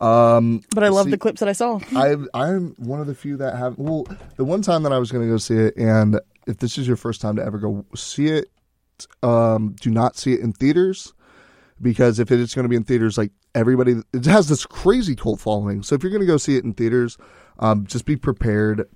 Um, but I love see, the clips that I saw. I I'm one of the few that have. Well, the one time that I was going to go see it, and if this is your first time to ever go see it, um, do not see it in theaters because if it is going to be in theaters, like everybody, it has this crazy cult following. So if you're going to go see it in theaters, um, just be prepared.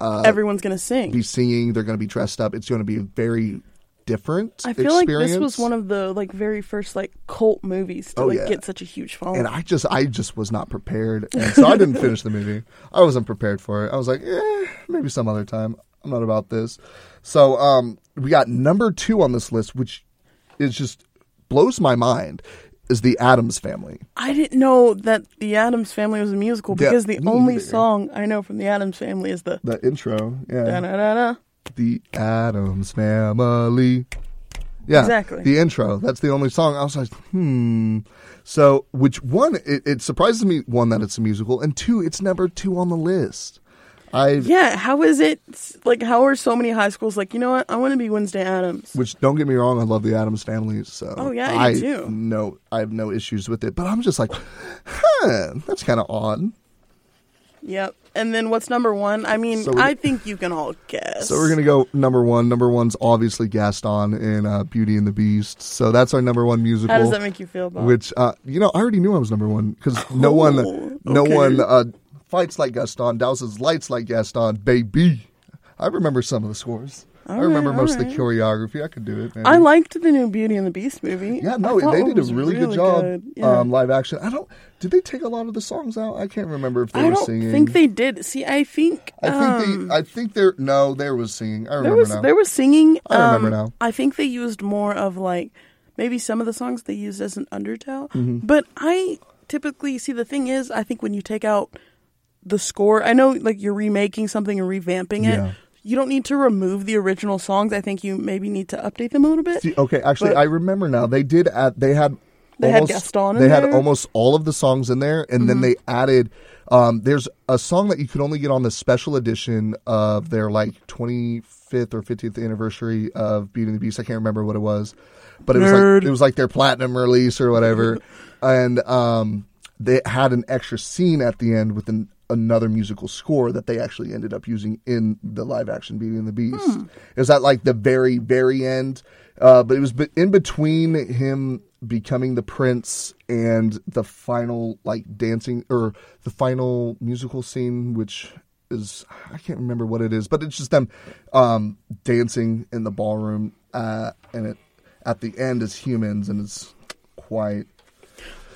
Uh, Everyone's gonna sing. be singing. They're going to be dressed up. It's going to be very different. I feel like this was one of the like very first like cult movies to Oh, like yeah. get such a huge following. and I just I just was not prepared, and so I didn't finish the movie. I wasn't prepared for it. I was like, eh, maybe some other time. I'm not about this. So um, we got number two on this list, which is just blows my mind, is the Addams Family. I didn't know that the Addams Family was a musical Yeah, because the only either. song I know from the Addams Family is the The intro, yeah, da da da. The Addams Family. Yeah, Exactly. The intro. That's the only song. I was like, hmm. So, which one? It, it surprises me one that it's a musical, and two, it's number two on the list. I Yeah, how is it like? How are so many high schools like? You know what? I want to be Wednesday Addams. Which don't get me wrong, I love the Addams family. So Oh, yeah, I do. No, I have no issues with it. But I'm just like, huh, that's kind of odd. Yep. And then what's number one? I mean, So I think you can all guess. So we're gonna go number one. Number one's obviously Gaston in uh, Beauty and the Beast. So that's our number one musical. How does that make you feel about? Which uh, you know, I already knew I was number one because no one, Oh, no okay. one uh, fights like Gaston, douses lights like Gaston, baby. I remember some of the scores. I remember right, most all of the choreography. I could do it. Man. I liked the new Beauty and the Beast movie. Yeah, no, they did a was really, good job. good. Yeah. Um, live action. I don't. Did they take a lot of the songs out? I can't remember if they I were don't singing. think they did. See, I think I think um, they. I think there. No, there was singing. I remember there was now. there was singing. I remember um, now. I think they used more of like maybe some of the songs they used as an undertow. Mm-hmm. But I typically see the thing is I think when you take out the score, I know like you're remaking something and revamping it. Yeah. You don't need to remove the original songs. I think you maybe need to update them a little bit. See, okay, actually, But- I remember now. They did. Add, they had. They had almost, Gaston in They had almost all of the songs in there, and then they added. Um, there's a song that you could only get on the special edition of their like 25th or 50th anniversary of Beauty and the Beast. I can't remember what it was, but it was like it was like their platinum release or whatever, and um, they had an extra scene at the end with an, another musical score that they actually ended up using in the live action Beauty and the Beast. It was at like the very very end, uh, but it was in between him becoming the prince and the final like dancing or the final musical scene, which is I can't remember what it is, but it's just them um, dancing in the ballroom, uh, and it at the end is humans, and it's quite.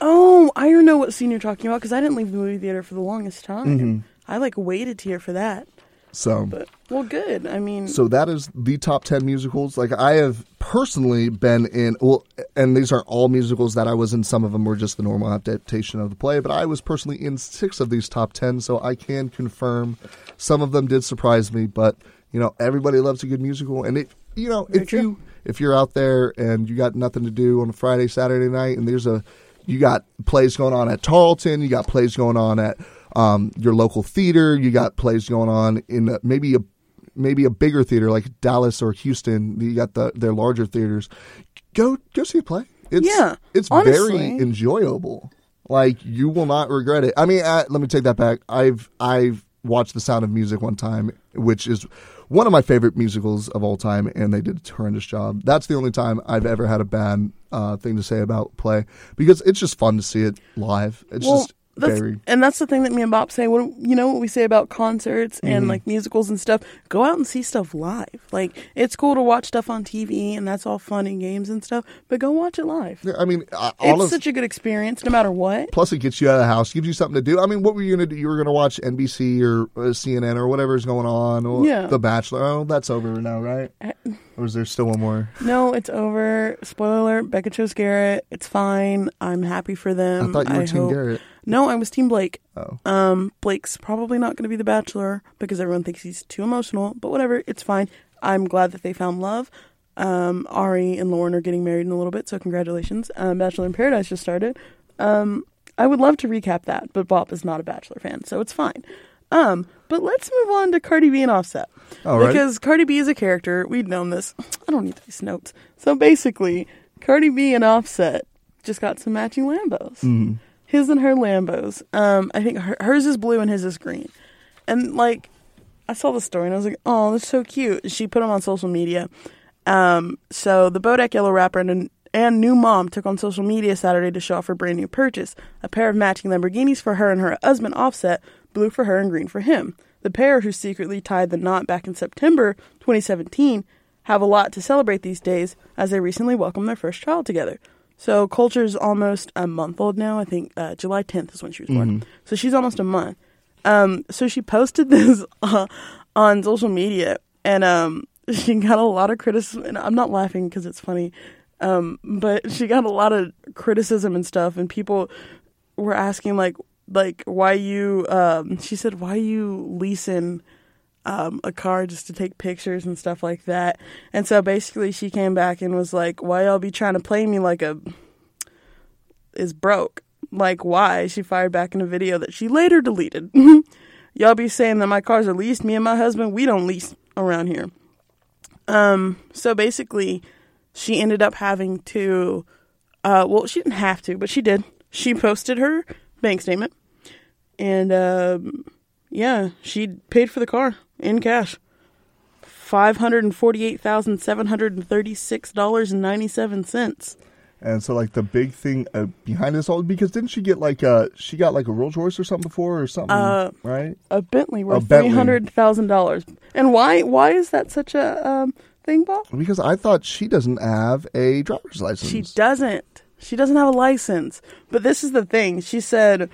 Oh, I don't know what scene you're talking about because I didn't leave the movie theater for the longest time. Mm-hmm. I like waited here for that. So But well, good. I mean, so that is the top 10 musicals. Like I have personally been in well and these aren't all musicals that I was in. Some of them were just the normal adaptation of the play, but I was personally in 6 of these top 10, so I can confirm some of them did surprise me, but you know, everybody loves a good musical and it you know, Very if true. you if you're out there and you got nothing to do on a Friday, Saturday night and there's a you got plays going on at Tarleton, you got plays going on at um, your local theater, you got plays going on in maybe a maybe a bigger theater like Dallas or Houston. You got the their larger theaters. Go go see a play. It's, Yeah, it's honestly. very enjoyable. Like you will not regret it. I mean, uh, let me take that back. I've I've watched The Sound of Music one time, which is one of my favorite musicals of all time, and they did a horrendous job. That's the only time I've ever had a bad uh, thing to say about play because it's just fun to see it live. It's well, just that's, very and that's the thing that me and Bob say. What you know what we say about concerts Mm-hmm. and like musicals and stuff. Go out and see stuff live. Like it's cool to watch stuff on TV and that's all fun and games and stuff. But go watch it live. Yeah, I mean, uh, It's honest, such a good experience, no matter what. plus it gets you out of the house, gives you something to do. I mean, what were you going to do? You were going to watch NBC or uh, CNN or whatever's going on, or Yeah. The Bachelor. Oh, that's over now, right? Or is there still one more? No, it's over. Spoiler: alert, Becca chose Garrett. It's fine. I'm happy for them. I thought you were Team hope- Garrett. No, I was Team Blake. Oh. Um, Blake's probably not going to be the Bachelor because everyone thinks he's too emotional. But whatever, it's fine. I'm glad that they found love. Um, Arie and Lauren are getting married in a little bit, so congratulations. Um, Bachelor in Paradise just started. Um, I would love to recap that, but Bob is not a Bachelor fan, so it's fine. Um, but let's move on to Cardi B and Offset. All right. Because Cardi B is a character. We'd known this. I don't need these notes. So basically, Cardi B and Offset just got some matching Lambos. Mm-hmm. His and her Lambos. Um, I think her, hers is blue and his is green. And like, I saw the story and I was like, oh, that's so cute. She put them on social media. Um, so the Bodak Yellow rapper and, and new mom took on social media Saturday to show off her brand new purchase, a pair of matching Lamborghinis for her and her husband Offset, blue for her and green for him. The pair, who secretly tied the knot back in September 2017, have a lot to celebrate these days as they recently welcomed their first child together. So Kulture's almost a month old now. I think uh, July 10th is when she was born. So she's almost a month. Um, so she posted this uh, on social media, and um, she got a lot of criticism. And I'm not laughing because it's funny, um, but she got a lot of criticism and stuff, and people were asking like, like why you? Um, she said, why you leasing? Um, a car just to take pictures and stuff like that. And so basically, she came back and was like, "Why y'all be trying to play me like a is broke? Like why?" She fired back in a video that she later deleted. y'all be saying that my cars are leased. Me and my husband, we don't lease around here. Um. So basically, she ended up having to. Uh. Well, she didn't have to, but she did. She posted her bank statement, and um. Yeah, she paid for the car in cash. Five hundred and forty-eight thousand seven hundred and thirty-six dollars and ninety-seven cents. And so, like the big thing uh, behind this all, because didn't she get like a she got like a Rolls Royce or something before or something, Uh, right? A Bentley worth three hundred thousand dollars. And why? Why is that such a um, thing, Bob? Because I thought she doesn't have a driver's license. She doesn't. She doesn't have a license. But this is the thing. She said,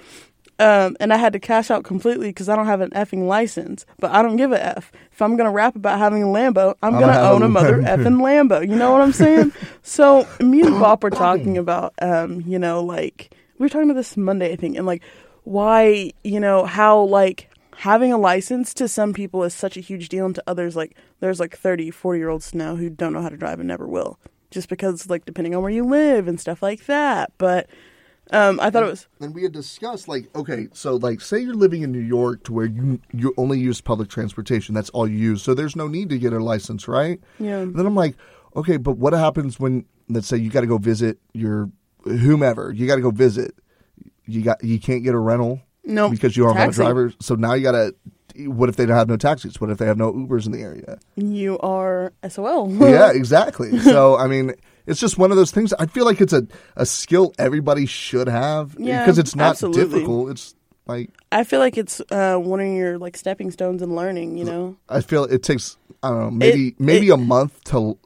um, and I had to cash out completely because I don't have an effing license. But I don't give a f. If I'm gonna rap about having a Lambo, I'm gonna own a mother effing Lambo. You know what I'm saying? so me and Bob were talking about, um, you know, like we were talking about this Monday, I think, and like why, you know, how like having a license to some people is such a huge deal and to others like there's like 30 40 year olds now who don't know how to drive and never will just because like depending on where you live and stuff like that but um i thought it was And we had discussed like, okay, so like, say you're living in New York to where you you only use public transportation. That's all you use. So there's no need to get a license, right? Yeah. Then I'm like, okay, but what happens when let's say you got to go visit your whomever? You got to go visit. You got you can't get a rental. No, because you don't have a driver. So now you got to. What if they don't have no taxis? What if they have no Ubers in the area? you are sol yeah, exactly. So I mean, it's just one of those things. I feel like it's a a skill everybody should have Yeah, because it's not absolutely. difficult. It's like i feel like it's uh one of your like stepping stones in learning you know I feel it takes I don't know maybe It- maybe it- a month to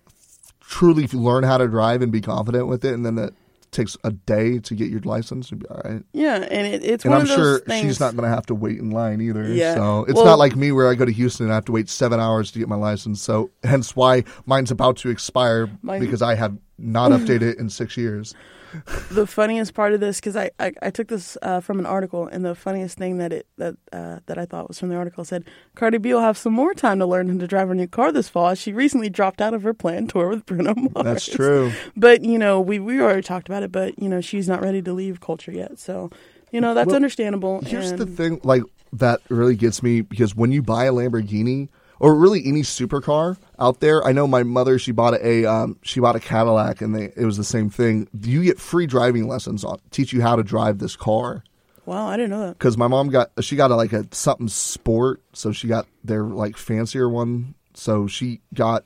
truly learn how to drive and be confident with it, and then the takes a day to get your license. You'll be all right. Yeah, and it, it's And one I'm of those sure things. she's not going to have to wait in line either. Yeah. So it's Well- not like me where I go to Houston and I have to wait seven hours to get my license. So hence why mine's about to expire Mine- because I have not updated it in six years. The funniest part of this because I, I I took this uh, from an article, and the funniest thing that it that uh, that I thought was from the article said Cardi B will have some more time to learn how to drive her new car this fall. as She recently dropped out of her planned tour with Bruno Mars. That's true. But you know, we we already talked about it. But you know, she's not ready to leave Kulture yet. So you know, that's Well, understandable. Here's and the thing, like that really gets me because when you buy a Lamborghini or really any supercar out there, I know my mother she bought a um, she bought a Cadillac and they, it was the same thing. You get free driving lessons on teach you how to drive this car Wow, I didn't know that. because my mom got she got a, like a something sport, so she got their like fancier one, so she got.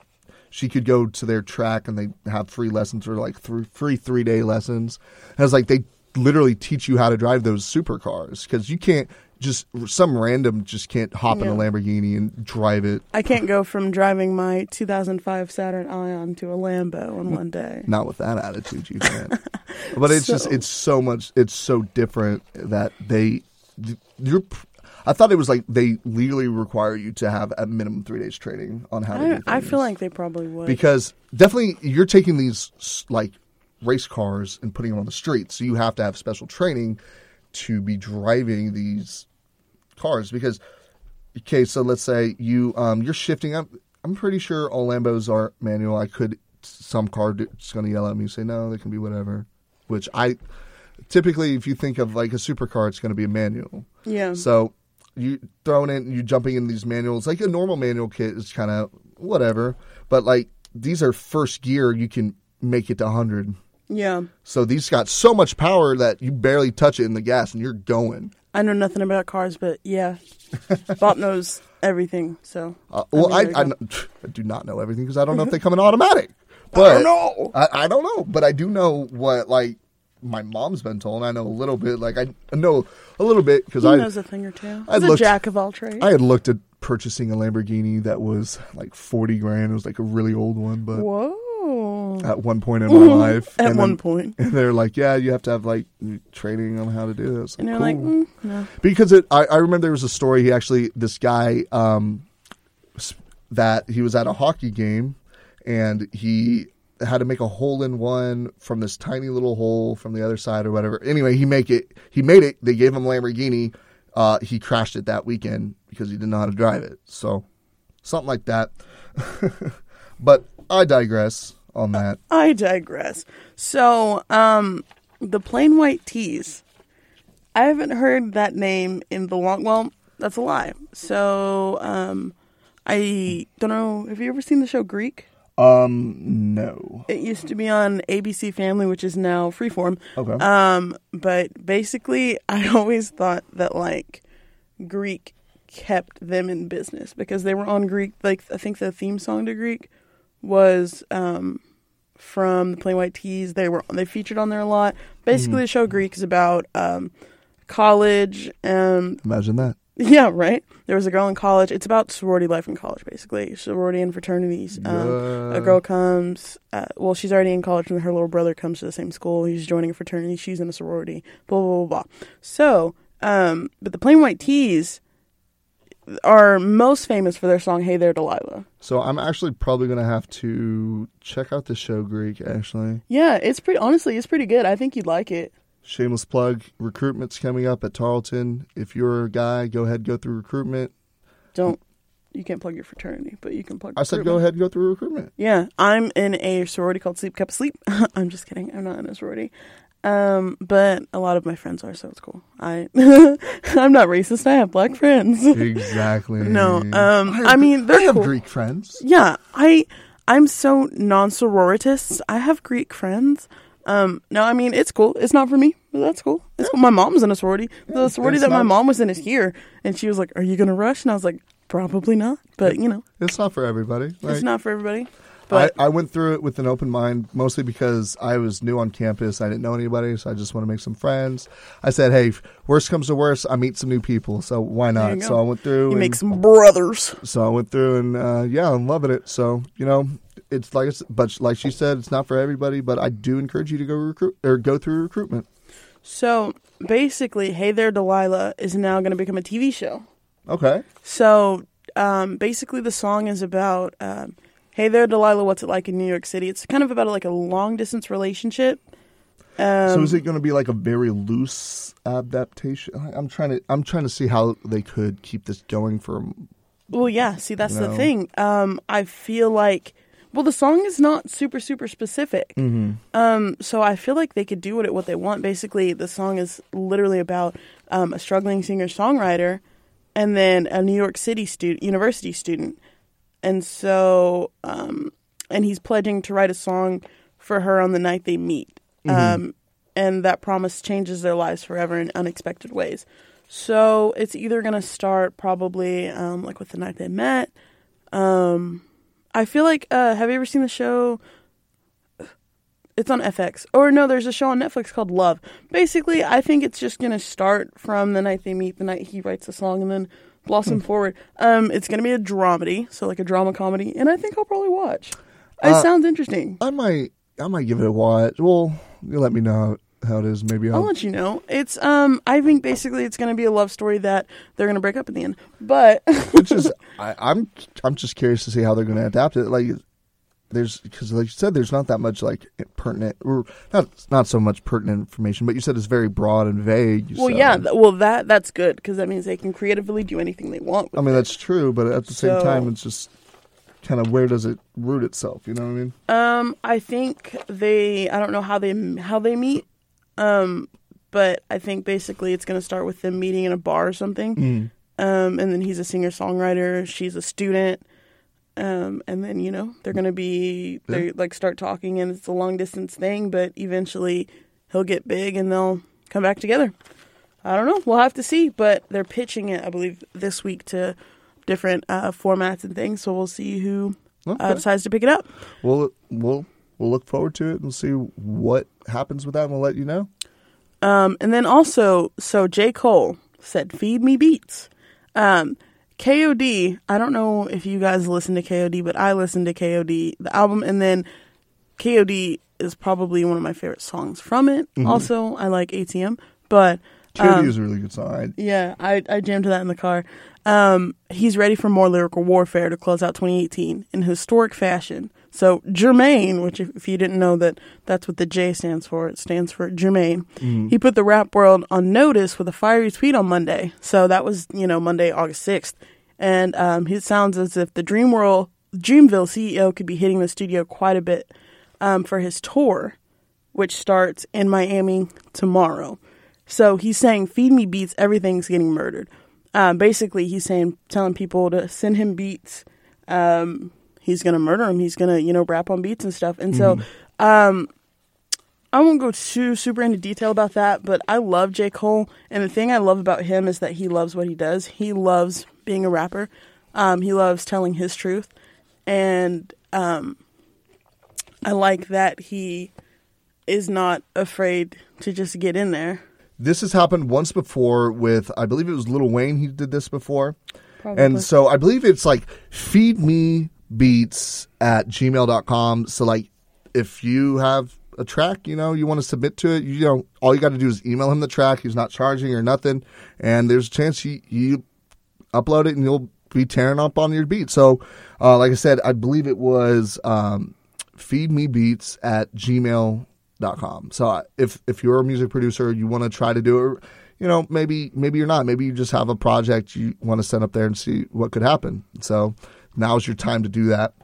She could go to their track and they have free lessons or like three, free three day lessons. And it's like they literally teach you how to drive those supercars because you can't just some random just can't hop in a Lamborghini and drive it. I can't go from driving my 2005 Saturn Ion to a Lambo in one day. Not with that attitude, you can't. but it's just it's so much. It's so different that they you're. I thought it was like they legally require you to have at minimum three days training on how to. I, do I feel like they probably would. because definitely you're taking these like race cars and putting them on the street, so you have to have special training to be driving these cars. Because okay, so let's say you um you're shifting up. I'm pretty sure all Lambos are manual. I could some car is going to yell at me and say no, they can be whatever. Which I typically, if you think of like a supercar, it's going to be a manual. yeah. So you throwing in, you jumping in these manuals, like a normal manual kit is kind of whatever, but like these are first gear, you can make it to 100. Yeah. So these got so much power that you barely touch it in the gas and you're going. I know nothing about cars, but yeah, Bob knows everything. So Uh, well, I, I, kn- I do not know everything because I don't know if they come in automatic. But don't know. I, I don't know, but I do know what like my mom's been told. I know a little bit. Like I know a little bit because I knows a thing or two. I He's a jack of all trades. I had looked at purchasing a Lamborghini that was like forty grand. It was like a really old one, but Whoa! At one point in my life, At and one then- point, and they're like, "Yeah, you have to have like training on how to do this." and you're cool. like, mm, no. because it. I, I remember there was a story. He actually, this guy, um, that he was at a hockey game, and he had to make a hole in one from this tiny little hole from the other side or whatever. Anyway, he make it. He made it. They gave him Lamborghini. Uh, he crashed it that weekend because he didn't know how to drive it. So something like that. but I digress on that. I digress. So, um, the Plain White T's. I haven't heard that name in the long. Well, that's a lie. So, um, I don't know. Have you ever seen the show Greek? Um, no. It used to be on ABC Family, which is now Freeform. Okay. Um, but basically, I always thought that like Greek kept them in business because they were on Greek. Like I think the theme song to Greek was um from the Plain White T's. They were they featured on there a lot. Basically, the show Greek is about um college and Imagine that. yeah, right. There was a girl in college. It's about sorority life in college, basically. Sorority and fraternities. Um, a girl comes. Uh, well, she's already in college, and her little brother comes to the same school. He's joining a fraternity. She's in a sorority. Blah blah blah blah. So, um, but the Plain White T's are most famous for their song "Hey There, Delilah." So I'm actually probably gonna have to check out the show Greek. Actually, Yeah, it's pretty. Honestly, it's pretty good. I think you'd like it. shameless plug. Recruitment's coming up at Tarleton. If you're a guy, go ahead go through recruitment. Don't. You can't plug your fraternity, but you can plug. I said go ahead and go through recruitment. Yeah, I'm in a sorority called Sleep Cup Sleep. I'm just kidding. I'm not in a sorority. Um, but a lot of my friends are, so it's cool. I I'm not racist. I have black friends. Exactly. No, um, have, I mean, they're I have cool. Greek friends. yeah, I I'm so non-sororitist. I have Greek friends. Um, no, I mean it's cool. It's not for me. That's cool. It's cool. My mom's in a sorority. The sorority it's that my mom was in is here, and she was like, "Are you gonna rush?" And I was like, "Probably not." But you know, It's not for everybody. it's not for everybody. But I, I went through it with an open mind, mostly because I was new on campus. I didn't know anybody, so I just want to make some friends. I said, "Hey, worst comes to worst, I meet some new people, so why not?" So I went through. you and, make some brothers. So I went through, and uh, yeah, I'm loving it. So you know, it's like, but like she said, it's not for everybody. But I do encourage you to go recruit or go through recruitment. So basically, Hey There Delilah is now going to become a TV show. Okay. So um, basically, the song is about um, Hey There Delilah, what's it like in New York City? It's kind of about like a long distance relationship. Um, so is it going to be like a very loose adaptation? I- I'm trying to I'm trying to see how they could keep this going for. Well, yeah. See, that's the thing. Um, I feel like, well, the song is not super super specific. Mm-hmm. Um, so I feel like they could do what it, what they want. Basically, the song is literally about um, a struggling singer songwriter, and then a New York City student, university student, and so um, and he's pledging to write a song for her on the night they meet. Um, and that promise changes their lives forever in unexpected ways. So it's either going to start probably um, like with the night they met. Um, I feel like uh, have you ever seen the show? It's on FX. Or no, there's a show on Netflix called Love. Basically, I think it's just going to start from the night they meet, the night he writes the song, and then blossom forward. Um, it's going to be a dramedy, so like a drama comedy, and I think I'll probably watch. It Uh, sounds interesting. I might I might give it a watch. Well, you let me know how it is. Maybe I'll I'll. let you know. It's um I think basically it's going to be a love story that they're going to break up in the end. But Which is I, I'm I'm just curious to see how they're going to adapt it. Like there's because like you said, there's not that much like pertinent or not not so much pertinent information. But you said it's very broad and vague. well, so- yeah, th- well that that's good because that means they can creatively do anything they want. With I mean it. that's true, but at the same time, it's just kind of where does it root itself? You know what I mean? Um, I think they. I don't know how they how they meet. Um, but I think basically it's going to start with them meeting in a bar or something. Um, and then he's a singer songwriter. She's a student. Um, and then you know they're going to be they like start talking, and it's a long distance thing. But eventually he'll get big, and they'll come back together. I don't know. We'll have to see. But they're pitching it, I believe, this week to different uh, formats and things. So we'll see who uh, decides to pick it up. We'll we'll we'll look forward to it and see what happens with that, and we'll let you know. Um, and then also, so J. Cole said, "Feed me beats." Um, KOD. I don't know if you guys listen to KOD, but I listen to KOD the album, and then KOD is probably one of my favorite songs from it. Also, I like ATM, but KD um, is a really good song. Yeah, I, I jammed to that in the car. Um, he's ready for more lyrical warfare to close out 2018 in historic fashion. So Jermaine, which if, you didn't know that that's what the J stands for, it stands for Jermaine. He put the rap world on notice with a fiery tweet on Monday. So that was you know Monday, August 6th, and um, it sounds as if the Dream World, Dreamville CEO could be hitting the studio quite a bit um, for his tour, which starts in Miami tomorrow. So he's saying, "Feed me beats, everything's getting murdered." Um, basically, he's saying, telling people to send him beats. Um, he's gonna murder him. He's gonna, you know, rap on beats and stuff. And so, um, I won't go too super into detail about that. But I love J Cole, and the thing I love about him is that he loves what he does. He loves being a rapper. Um, he loves telling his truth, and um, I like that he is not afraid to just get in there. this has happened once before with I believe it was Lil Wayne. He did this before, Probably. and so I believe it's like feed me beats at gmail.com. So like if you have a track, you know, you want to submit to it, you know, all you got to do is email him the track. He's not charging or nothing, and there's a chance you you upload it and you'll be tearing up on your beat. So, uh, like I said, I believe it was um, feedmebeats at gmail.com. So if if you're a music producer, you want to try to do it, you know, maybe maybe you're not. Maybe you just have a project you want to send up there and see what could happen. So now's your time to do that.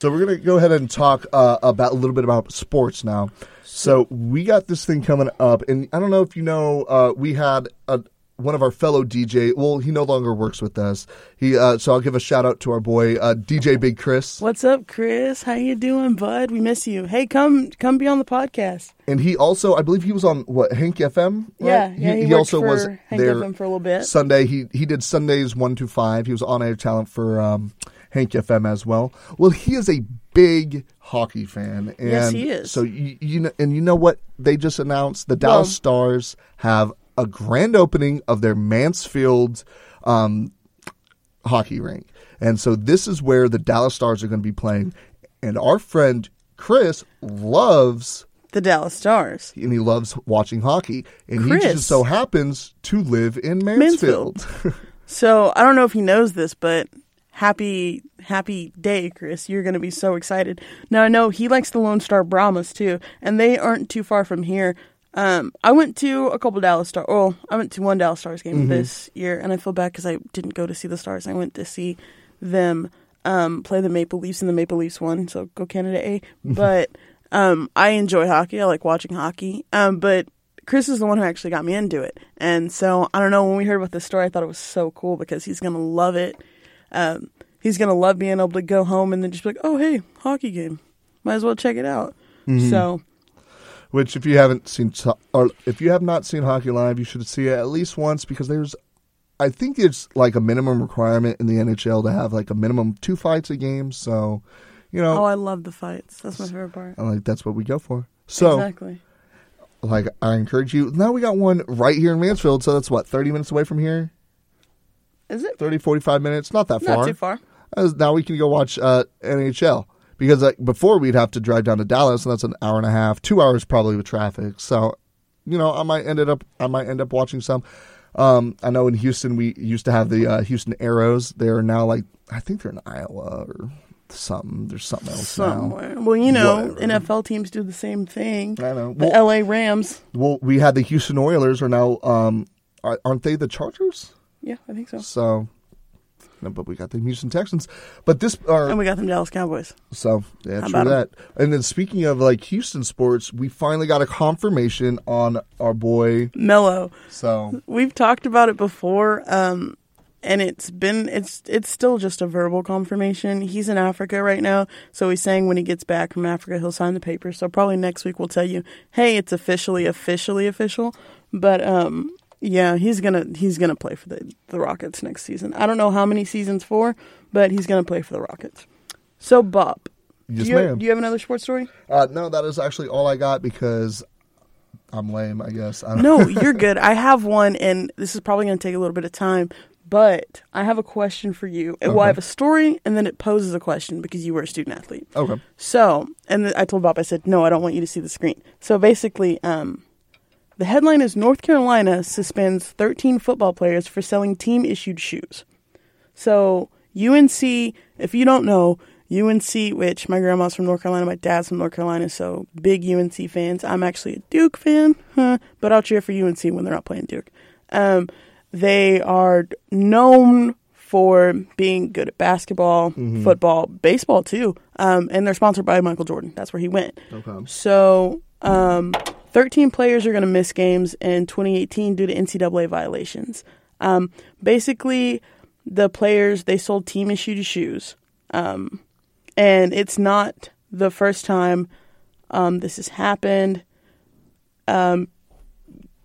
So we're gonna go ahead and talk uh, about a little bit about sports now. So we got this thing coming up, and I don't know if you know, uh, we had a, one of our fellow DJ. Well, he no longer works with us. He uh, so I'll give a shout out to our boy uh, DJ Big Chris, What's up, Chris? How you doing, bud? We miss you. Hey, come come be on the podcast. and he also I believe he was on what Hank FM. Right? Yeah, yeah. He, worked also for was Hank there FM for a little bit. Sunday. He he did Sundays one to five. He was on air talent for um, Hank FM as well. Well, he is a big hockey fan. And Yes, he is. So you, you know, and you know what they just announced? The Dallas Well- Stars have a grand opening of their Mansfield um, hockey rink, and so this is where the Dallas Stars are going to be playing. and our friend Chris loves The Dallas Stars. and he loves watching hockey, and he just so happens to live in Mansfield. So I don't know if he knows this, but happy happy day, Chris. You're gonna be so excited. Now I know he likes the Lone Star Brahmas too, and they aren't too far from here. Um, I went to a couple Dallas Stars. Oh, I went to one Dallas Stars game this year, and I feel bad because I didn't go to see the Stars. I went to see them um, play the Maple Leafs, and the Maple Leafs won. So go Canada A. But um, I enjoy hockey. I like watching hockey. Um, but Chris is the one who actually got me into it. And so I don't know, when we heard about this story, I thought it was so cool because he's going to love it. Um, he's going to love being able to go home and then just be like, oh, hey, hockey game. Might as well check it out. So, Which, if you haven't seen, or if you have not seen hockey live, you should see it at least once because there's, I think it's like a minimum requirement in the NHL to have like a minimum two fights a game. So, you know, oh, I love the fights. That's my favorite part. I'm like that's what we go for. So, exactly. like, I encourage you. Now we got one right here in Mansfield, so that's what thirty minutes away from here. Is it? 30, 45 minutes, not that far. Not too far. As now we can go watch uh, NHL because like before we'd have to drive down to Dallas, and that's an hour and a half, two hours probably with traffic. So, you know, I might ended up I might end up watching some. Um, I know in Houston we used to have the uh, Houston Aeros. They're now like I think they're in Iowa or something. There's something else now. Somewhere. Well, you know, Whatever. NFL teams do the same thing. I know. The Well, LA Rams. well, we had the Houston Oilers are now um, aren't they the Chargers? Yeah, I think so. So, no, but we got the Houston Texans. But this are And we got them Dallas Cowboys. So yeah, How true that. And then speaking of like Houston sports, we finally got a confirmation on our boy. Melo. So We've talked about it before, um, and it's been it's it's still just a verbal confirmation. He's in Africa right now, so he's saying when he gets back from Africa, he'll sign the papers. So probably next week we'll tell you, hey, it's officially officially official. But um, yeah, he's gonna he's gonna play for the the Rockets next season. I don't know how many seasons for, but he's gonna play for the Rockets. So Bob, yes, do, you, ma'am. do you have another sports story? uh, no, that is actually all I got because I'm lame. I guess. I don't No, you're good. I have one, and this is probably going to take a little bit of time, but I have a question for you. Well, I have a story, and then it poses a question because you were a student athlete. Okay. So, and th- I told Bob, I said, no, I don't want you to see the screen. So basically, um, the headline is North Carolina suspends 13 football players for selling team issued shoes. So, UNC, if you don't know, UNC, which my grandma's from North Carolina, my dad's from North Carolina, so big UNC fans. I'm actually a Duke fan, huh, but I'll cheer for UNC when they're not playing Duke. Um, they are known for being good at basketball, football, baseball too, um, and they're sponsored by Michael Jordan. That's where he went. Okay. So, um, 13 players are going to miss games in 2018 due to NCAA violations. Um, basically, the players they sold team issued shoes, um, and it's not the first time um, this has happened. Um,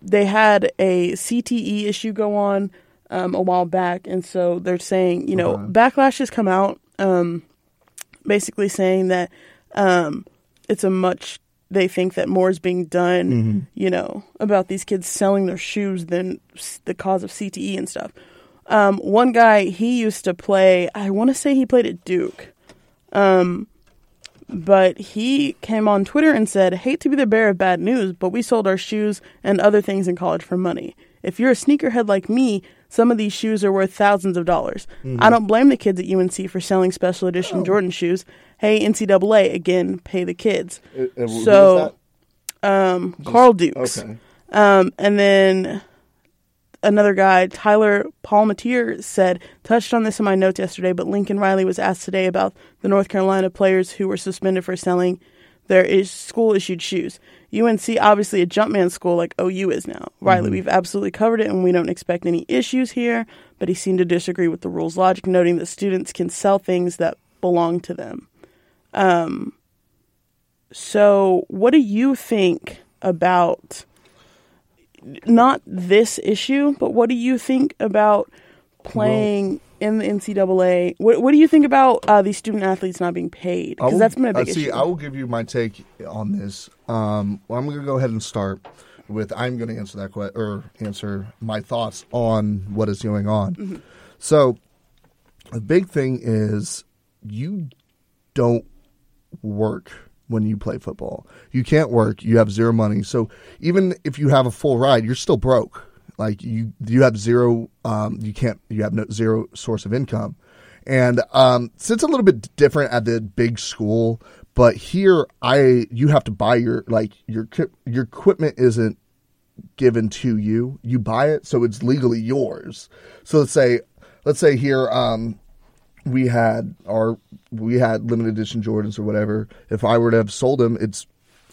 they had a CTE issue go on um, a while back, and so they're saying, you know, Okay. backlash has come out, um, basically saying that um, it's a much. They think that more is being done, mm-hmm. you know, about these kids selling their shoes than the cause of CTE and stuff. Um, one guy, he used to play. I want to say he played at Duke um, but he came on Twitter and said, Hate to be the bearer of bad news, but we sold our shoes and other things in college for money. If you're a sneakerhead like me, some of these shoes are worth thousands of dollars. Mm-hmm. I don't blame the kids at UNC for selling special edition oh. Jordan shoes. Hey, NCAA, again, pay the kids. So, um, Carl Dukes. Okay. Um, and then another guy, Tyler Palmatier, said, touched on this in my notes yesterday, but Lincoln Riley was asked today about the North Carolina players who were suspended for selling their is- school issued shoes. UNC, obviously a Jumpman school like OU is now. Riley, we've absolutely covered it and we don't expect any issues here, but he seemed to disagree with the rules logic, noting that students can sell things that belong to them. Um, so, what do you think about not this issue, but what do you think about playing in the NCAA? What What do you think about uh, these student athletes not being paid? Because that's been a big uh, see, issue. I will give you my take on this. Um, well, I'm going to go ahead and start with I'm going to answer that question or answer my thoughts on what is going Mm-hmm. So, the big thing is you don't. I, I see. I will give you my take on this. I'm going to go ahead and start with I'm going to answer that question or answer my thoughts on what is going on. So, the big thing is you don't. Work when you play football. You can't work. You have zero money. So even if you have a full ride, you're still broke. Like you, you have zero. Um, you can't. You have no zero source of income. And um, so it's a little bit different at the big school, but here I you have to buy your like your your equipment isn't given to you. You buy it, so it's legally yours. So let's say let's say here um, we had our we had limited edition Jordans or whatever. If I were to have sold them, it's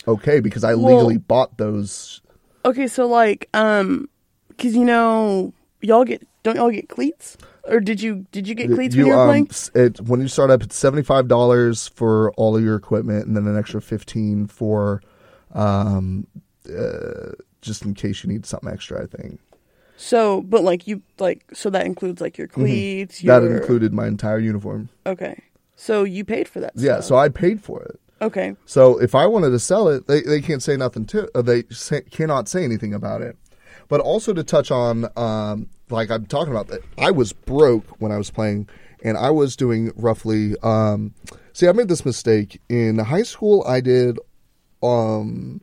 okay because I Well- legally bought those. Okay, so like, um, because you know, y'all get don't y'all get cleats, or did you did you get cleats when you were um, playing? it, when you start up, it's seventy five dollars for all of your equipment, and then an extra fifteen for, um, uh, just in case you need something extra. I think So, but like you like so that includes like your cleats. Mm-hmm. that included my entire uniform. Okay, so you paid for that. Yeah, stuff. so I paid for it. okay, So if I wanted to sell it, they, they can't say nothing to uh, they say, cannot say anything about it. But also to touch on, um, like I'm talking about that, I was broke when I was playing, and I was doing roughly. Um, see, I made this mistake in high school. I did, um,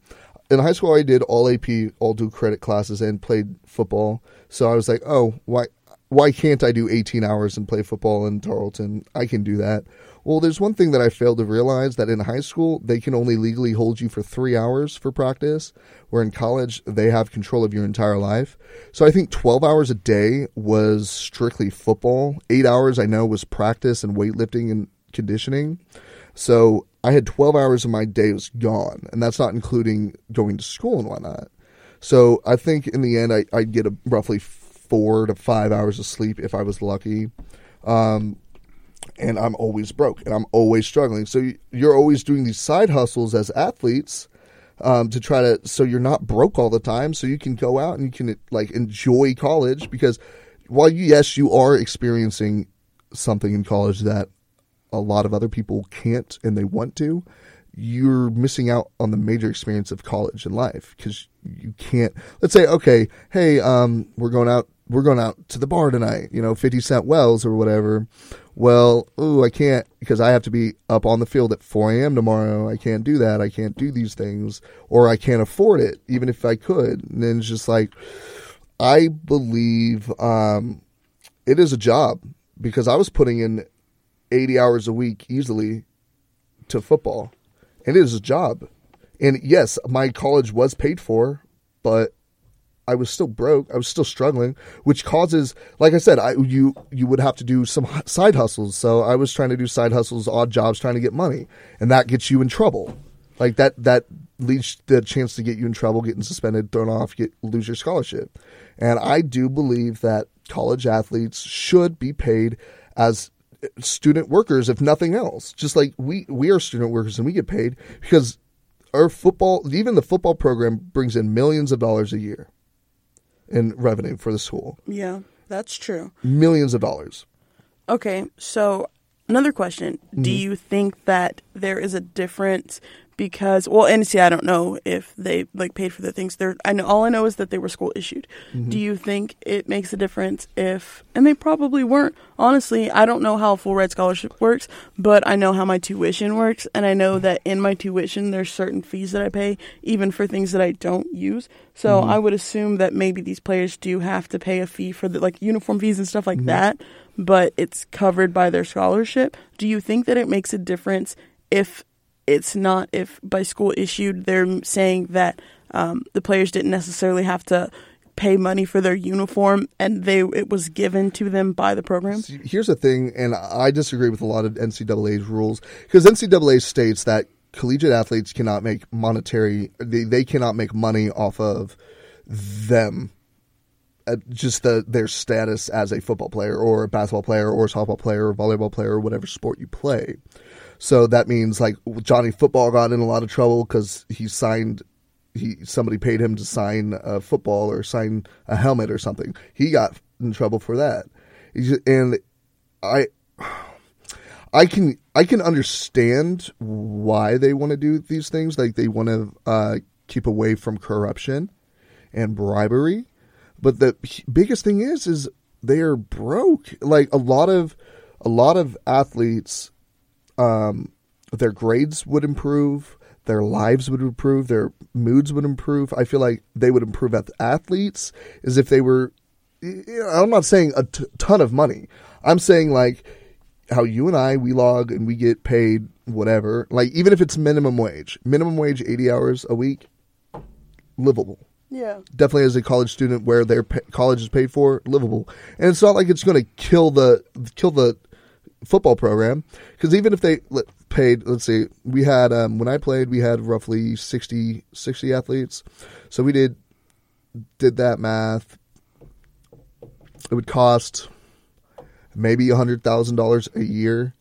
in high school I did all AP, all dual credit classes, and played football. So I was like, oh, why? Why can't I do 18 hours and play football in Tarleton? I can do that. Well, there's one thing that I failed to realize that in high school, they can only legally hold you for three hours for practice, where in college, they have control of your entire life. So I think 12 hours a day was strictly football. Eight hours, I know, was practice and weightlifting and conditioning. So I had 12 hours of my day was gone, and that's not including going to school and whatnot. So I think in the end, I, I'd get a roughly four to five hours of sleep if I was lucky. Um, and I'm always broke and I'm always struggling. So you- you're always doing these side hustles as athletes um, to try to, so you're not broke all the time. So you can go out and you can like enjoy college because while you, yes, you are experiencing something in college that a lot of other people can't and they want to, you're missing out on the major experience of college and life because you can't. Let's say, okay, hey, um, we're going out, we're going out to the bar tonight, you know, 50 Cent Wells or whatever. Well, ooh, I can't because I have to be up on the field at 4 a.m. tomorrow. I can't do that. I can't do these things, or I can't afford it, even if I could. And then it's just like, I believe um, it is a job because I was putting in 80 hours a week easily to football. And it is a job. And yes, my college was paid for, but I was still broke. I was still struggling, which causes, like I said, I you you would have to do some side hustles. So I was trying to do side hustles, odd jobs, trying to get money, and that gets you in trouble. Like that that leads the chance to get you in trouble, getting suspended, thrown off, get lose your scholarship. And I do believe that college athletes should be paid as student workers, if nothing else. Just like we we are student workers and we get paid because our football, even the football program, brings in millions of dollars a year in revenue for the school. yeah, that's true. Millions of dollars. Okay, so another question: Do Mm-hmm. you think that there is a difference because well, and see, I don't know if they like paid for the things. There, I know all I know is that they were school issued. Mm-hmm. Do you think it makes a difference if? And they probably weren't. Honestly, I don't know how a full ride scholarship works, but I know how my tuition works, and I know that in my tuition there's certain fees that I pay, even for things that I don't use. So Mm-hmm. I would assume that maybe these players do have to pay a fee for the like uniform fees and stuff like Mm-hmm. that, but it's covered by their scholarship. Do you think that it makes a difference if it's not if by school issued they're saying that um, the players didn't necessarily have to pay money for their uniform and they it was given to them by the program? Here's the thing, and I disagree with a lot of NCAA's rules because NCAA states that collegiate athletes cannot make monetary, they, they cannot make money off of them. Uh, just the their status as a football player or a basketball player or a softball player or volleyball player or whatever sport you play. So that means like Johnny Football got in a lot of trouble because he signed he somebody paid him to sign a football or sign a helmet or something. He got in trouble for that. And I I can I can understand why they want to do these things. Like they want to uh, keep away from corruption and bribery. But the biggest thing is is they are broke. Like a lot of a lot of athletes um, their grades would improve, their lives would improve, their moods would improve. I feel like they would improve as athletes as if they were. you know, I'm not saying a t- ton of money. I'm saying like how you and I we log and we get paid whatever. Like even if it's minimum wage, minimum wage 80 hours a week, livable Yeah. definitely as a college student where their pa- college is paid for livable and it's not like it's going to kill the kill the football program because even if they paid let's see we had um, when i played we had roughly 60 60 athletes. So we did did that math. It would cost maybe a hundred thousand dollars a year.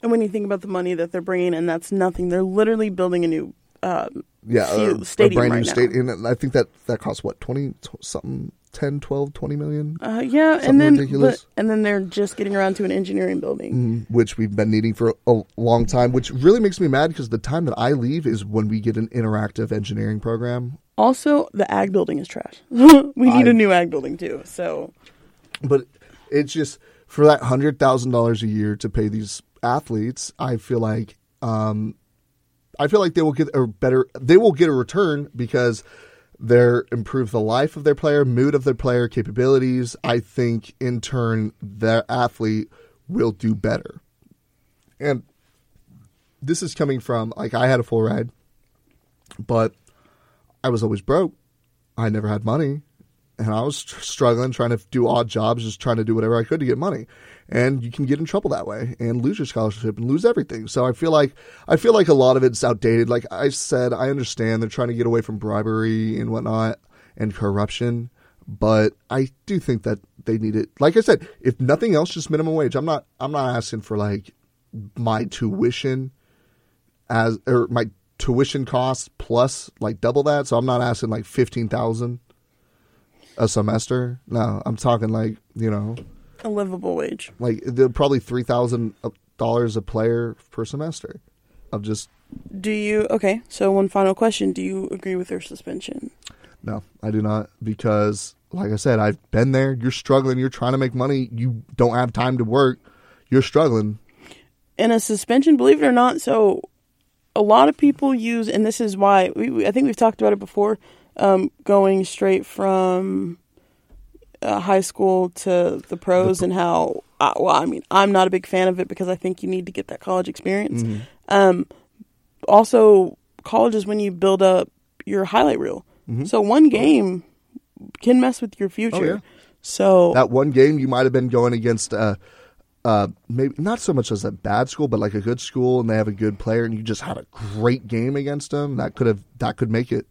And when you think about the money that they're bringing in, that's nothing. They're literally building a new um, yeah field- a, stadium a brand right new stadium and i think that that costs what 20 tw- something 10 12 20 million Uh, yeah, Something and then ridiculous. but, and then they're just getting around to an engineering building. Mhm, which we've been needing for a long time, which really makes me mad because the time that I leave is when we get an interactive engineering program. Also, the ag building is trash. we need I- a new ag building too. So But it's just for that hundred thousand dollars a year to pay these athletes, I feel like um, I feel like they will get a better they will get a return because they're improve the life of their player, mood of their player, capabilities. I think in turn their athlete will do better. And this is coming from like I had a full ride, but I was always broke. I never had money, and I was tr- struggling, trying to do odd jobs, just trying to do whatever I could to get money. And you can get in trouble that way and lose your scholarship and lose everything. So I feel like I feel like a lot of it's outdated. Like I said, I understand they're trying to get away from bribery and whatnot and corruption, but I do think that they need it. Like I said, if nothing else, just minimum wage. I'm not I'm not asking for like my tuition as or my tuition costs plus like double that. So I'm not asking like fifteen thousand a semester. No, I'm talking like you know a livable wage. like they're probably three thousand dollars a player per semester of just Do you okay? So one final question: Do you agree with their suspension? no, I do not because like I said, I've been there. You're struggling. You're trying to make money. You don't have time to work. You're struggling. And a suspension, believe it or not, so a lot of people use, and this is why we, we- I think we've talked about it before, um, going straight from uh, high school to the pros, and how. Uh, well, I mean, I'm not a big fan of it because I think you need to get that college experience. Mm-hmm. Um, also, college is when you build up your highlight reel. So one game can mess with your future. Mm-hmm. Oh, yeah. So that one game you might have been going against uh uh maybe not so much as a bad school but like a good school and they have a good player and you just had a great game against them that could have that could make it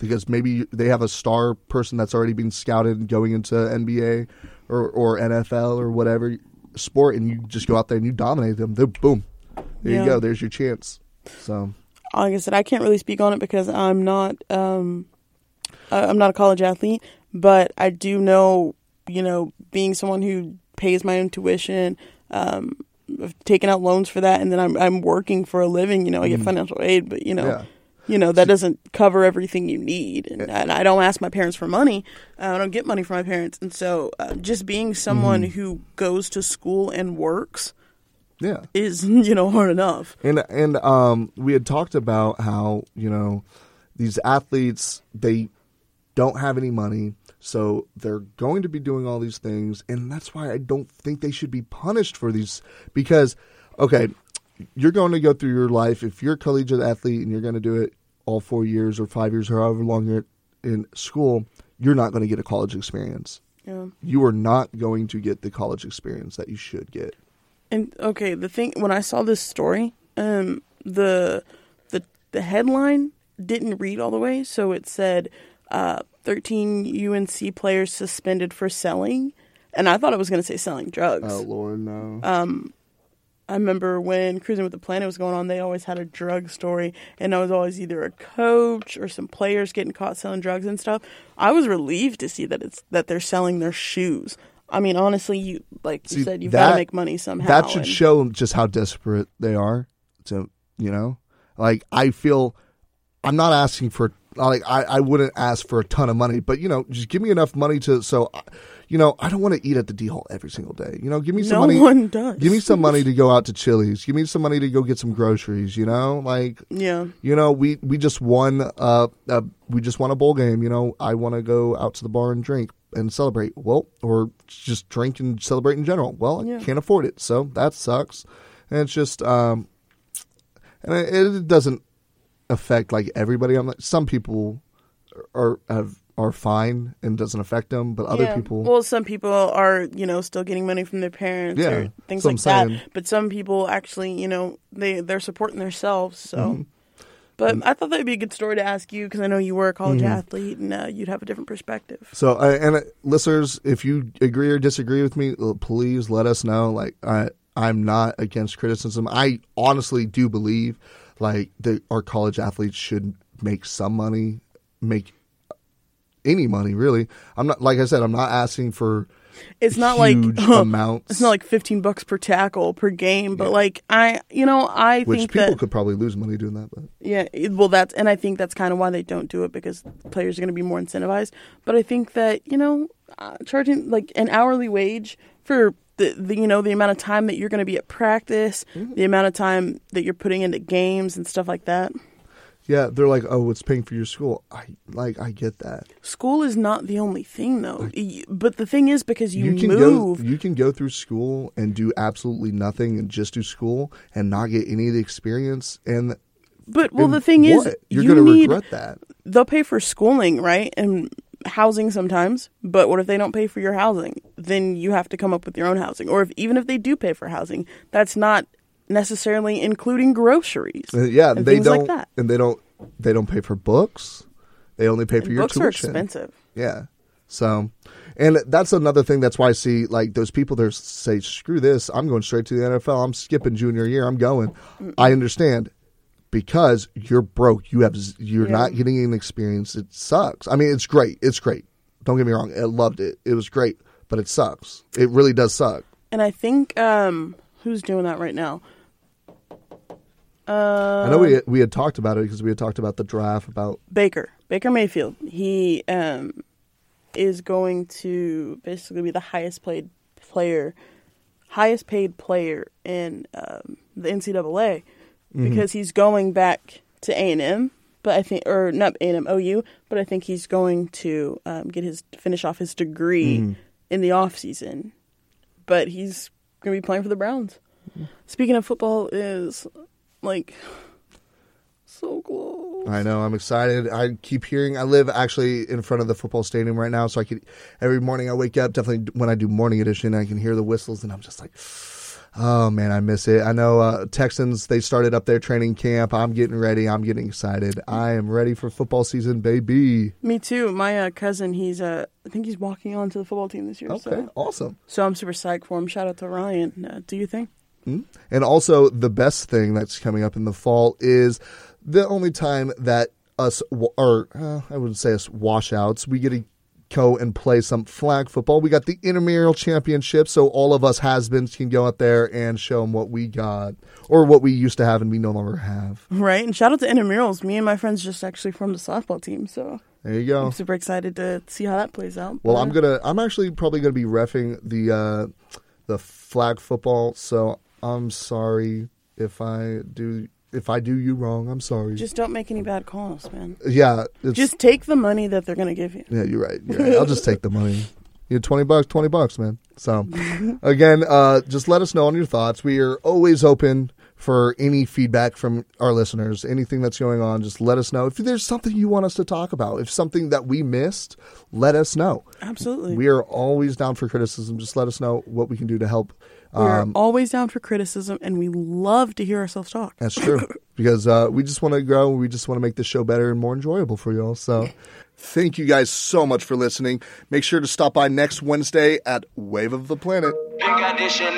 because maybe they have a star person that's already been scouted and going into NBA or or NFL or whatever sport and you just go out there and you dominate them they're boom there Yeah. you go there's your chance so like I said, I can't really speak on it because I'm not um, I'm not a college athlete, but I do know, you know, being someone who pays my own tuition, um, I've taken out loans for that, and then I'm I'm working for a living. You know, I get financial aid, but you know. Yeah. You know that doesn't cover everything you need, and, and I don't ask my parents for money. Uh, I don't get money from my parents, and so uh, just being someone who goes to school and works yeah. is you know hard enough. And and um, we had talked about how you know these athletes they don't have any money, so they're going to be doing all these things, and that's why I don't think they should be punished for these because okay, you're going to go through your life. If you're a collegiate athlete and you're going to do it all four years or five years or however long you're in school, you're not going to get a college experience. Yeah. You are not going to get the college experience that you should get. And okay, the thing when I saw this story, um, the the the headline didn't read all the way, so it said uh, thirteen UNC players suspended for selling, and I thought it was going to say selling drugs. Oh Lord, no. I remember when Cruising with the Planet was going on, they always had a drug story, and I was always either a coach or some players getting caught selling drugs and stuff. I was relieved to see that it's that they're selling their shoes. I mean, honestly, you like you See, said, you've got to make money somehow. That should and- show just how desperate they are. To you know, like I feel, I'm not asking for like I I wouldn't ask for a ton of money, but you know, just give me enough money to so, you know, I don't want to eat at the D Hall every single day. You know, give me some no money. one does. Give me some money to go out to Chili's. Give me some money to go get some groceries. You know, like Yeah. you know, we we just won uh, uh we just won a bowl game. You know, I want to go out to the bar and drink and celebrate. Well, or just drink and celebrate in general. Well, Yeah. I can't afford it, so that sucks. And it's just um, and it, it doesn't affect like everybody. I'm like some people are have are fine and doesn't affect them, but other Yeah. people. Well, some people are, you know, still getting money from their parents Yeah, or things like what I'm that. But some people actually, you know, they they're supporting themselves. So, Mm-hmm. but I thought that'd be a good story to ask you because I know you were a college athlete and uh, you'd have a different perspective. So, uh, and uh, listeners, if you agree or disagree with me, uh, please let us know. Like, I, I'm not against criticism. I honestly do believe, like, that our college athletes should make some money, make any money really. I'm not, like I said, I'm not asking for It's not like huge amounts, it's not like fifteen bucks per tackle per game, but like I, you know, I which think people that could probably lose money doing that. But Yeah, well, that's and I think that's kind of why they don't do it because players are going to be more incentivized. But I think that you know, uh, charging like an hourly wage for the, the you know the amount of time that you're going to be at practice, the amount of time that you're putting into games and stuff like that. Yeah, they're like, oh, it's paying for your school. I like, I get that. School is not the only thing though. But the thing is because you, can move, go you can go through school and do absolutely nothing and just do school and not get any of the experience and but well and the thing is you're you gonna need regret that they'll pay for schooling, right? And housing sometimes. But what if they don't pay for your housing? Then you have to come up with your own housing. Or if even if they do pay for housing, that's not necessarily including groceries. Uh, yeah they things don't like that. and they don't they don't pay for books. They only pay for And your books are expensive. yeah. So and that's another thing that's why i see like those people that say screw this i'm going straight to the nfl i'm skipping junior year. I'm going. I understand because you're broke. You have you're Yeah. not getting an experience. It sucks. I mean it's great. It's great. Don't get me wrong. I loved it. It was great but it sucks. It really does suck. And I think um who's doing that right now? Uh, i know we we had talked about it because we had talked about the draft about Baker. Baker Mayfield. He um is going to basically be the highest paid player, highest paid player in um, the NCAA because he's going back to A and M. But I think, or not A and M, OU. But I think he's going to um, get his finish off his degree in the off season. But he's going to be playing for the Browns. Speaking of football, is like so close. I know. I'm excited. I keep hearing. I live actually in front of the football stadium right now, so I could every morning I wake up. Definitely when I do morning edition, I can hear the whistles, and I'm just like, oh man, I miss it. I know uh, Texans. They started up their training camp. I'm getting ready. I'm getting excited. I am ready for football season, baby. Me too. My uh, cousin, he's uh, I think he's walking on to the football team this year. Okay, So, awesome. so I'm super psyched for him. Shout out to Ryan. Uh, do you think? And also, the best thing that's coming up in the fall is the only time that us, or uh, I wouldn't say us washouts, we get to go and play some flag football. We got the intramural championship, so all of us has-beens can go out there and show them what we got, or what we used to have and we no longer have. Right. And shout out to intramurals. Me and my friends just actually formed a softball team, so There you go. I'm super excited to see how that plays out. Well, I'm gonna. I'm actually probably gonna be refing the uh, the flag football. So I'm sorry if I do if I do you wrong. I'm sorry. just don't make any bad calls, man. yeah, it's, Just take the money that they're gonna give you. yeah. You're right. You're right. I'll just take the money. You know, twenty bucks, twenty bucks, man. So again, uh, just let us know on your thoughts. We are always open for any feedback from our listeners. Anything that's going on, just let us know. If there's something you want us to talk about, if something that we missed, let us know. Absolutely. We are always down for criticism. Just let us know what we can do to help. We're Um, always down for criticism, and we love to hear ourselves talk. that's true because uh, we just want to grow. We just want to make the show better and more enjoyable for y'all. So, thank you guys so much for listening. Make sure to stop by next Wednesday at Wave of the Planet. Big audition.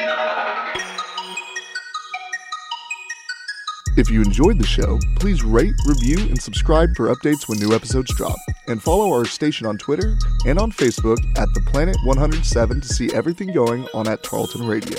If you enjoyed the show, please rate, review, and subscribe for updates when new episodes drop. And follow our station on Twitter and on Facebook at The Planet 107 to see everything going on at Tarleton Radio.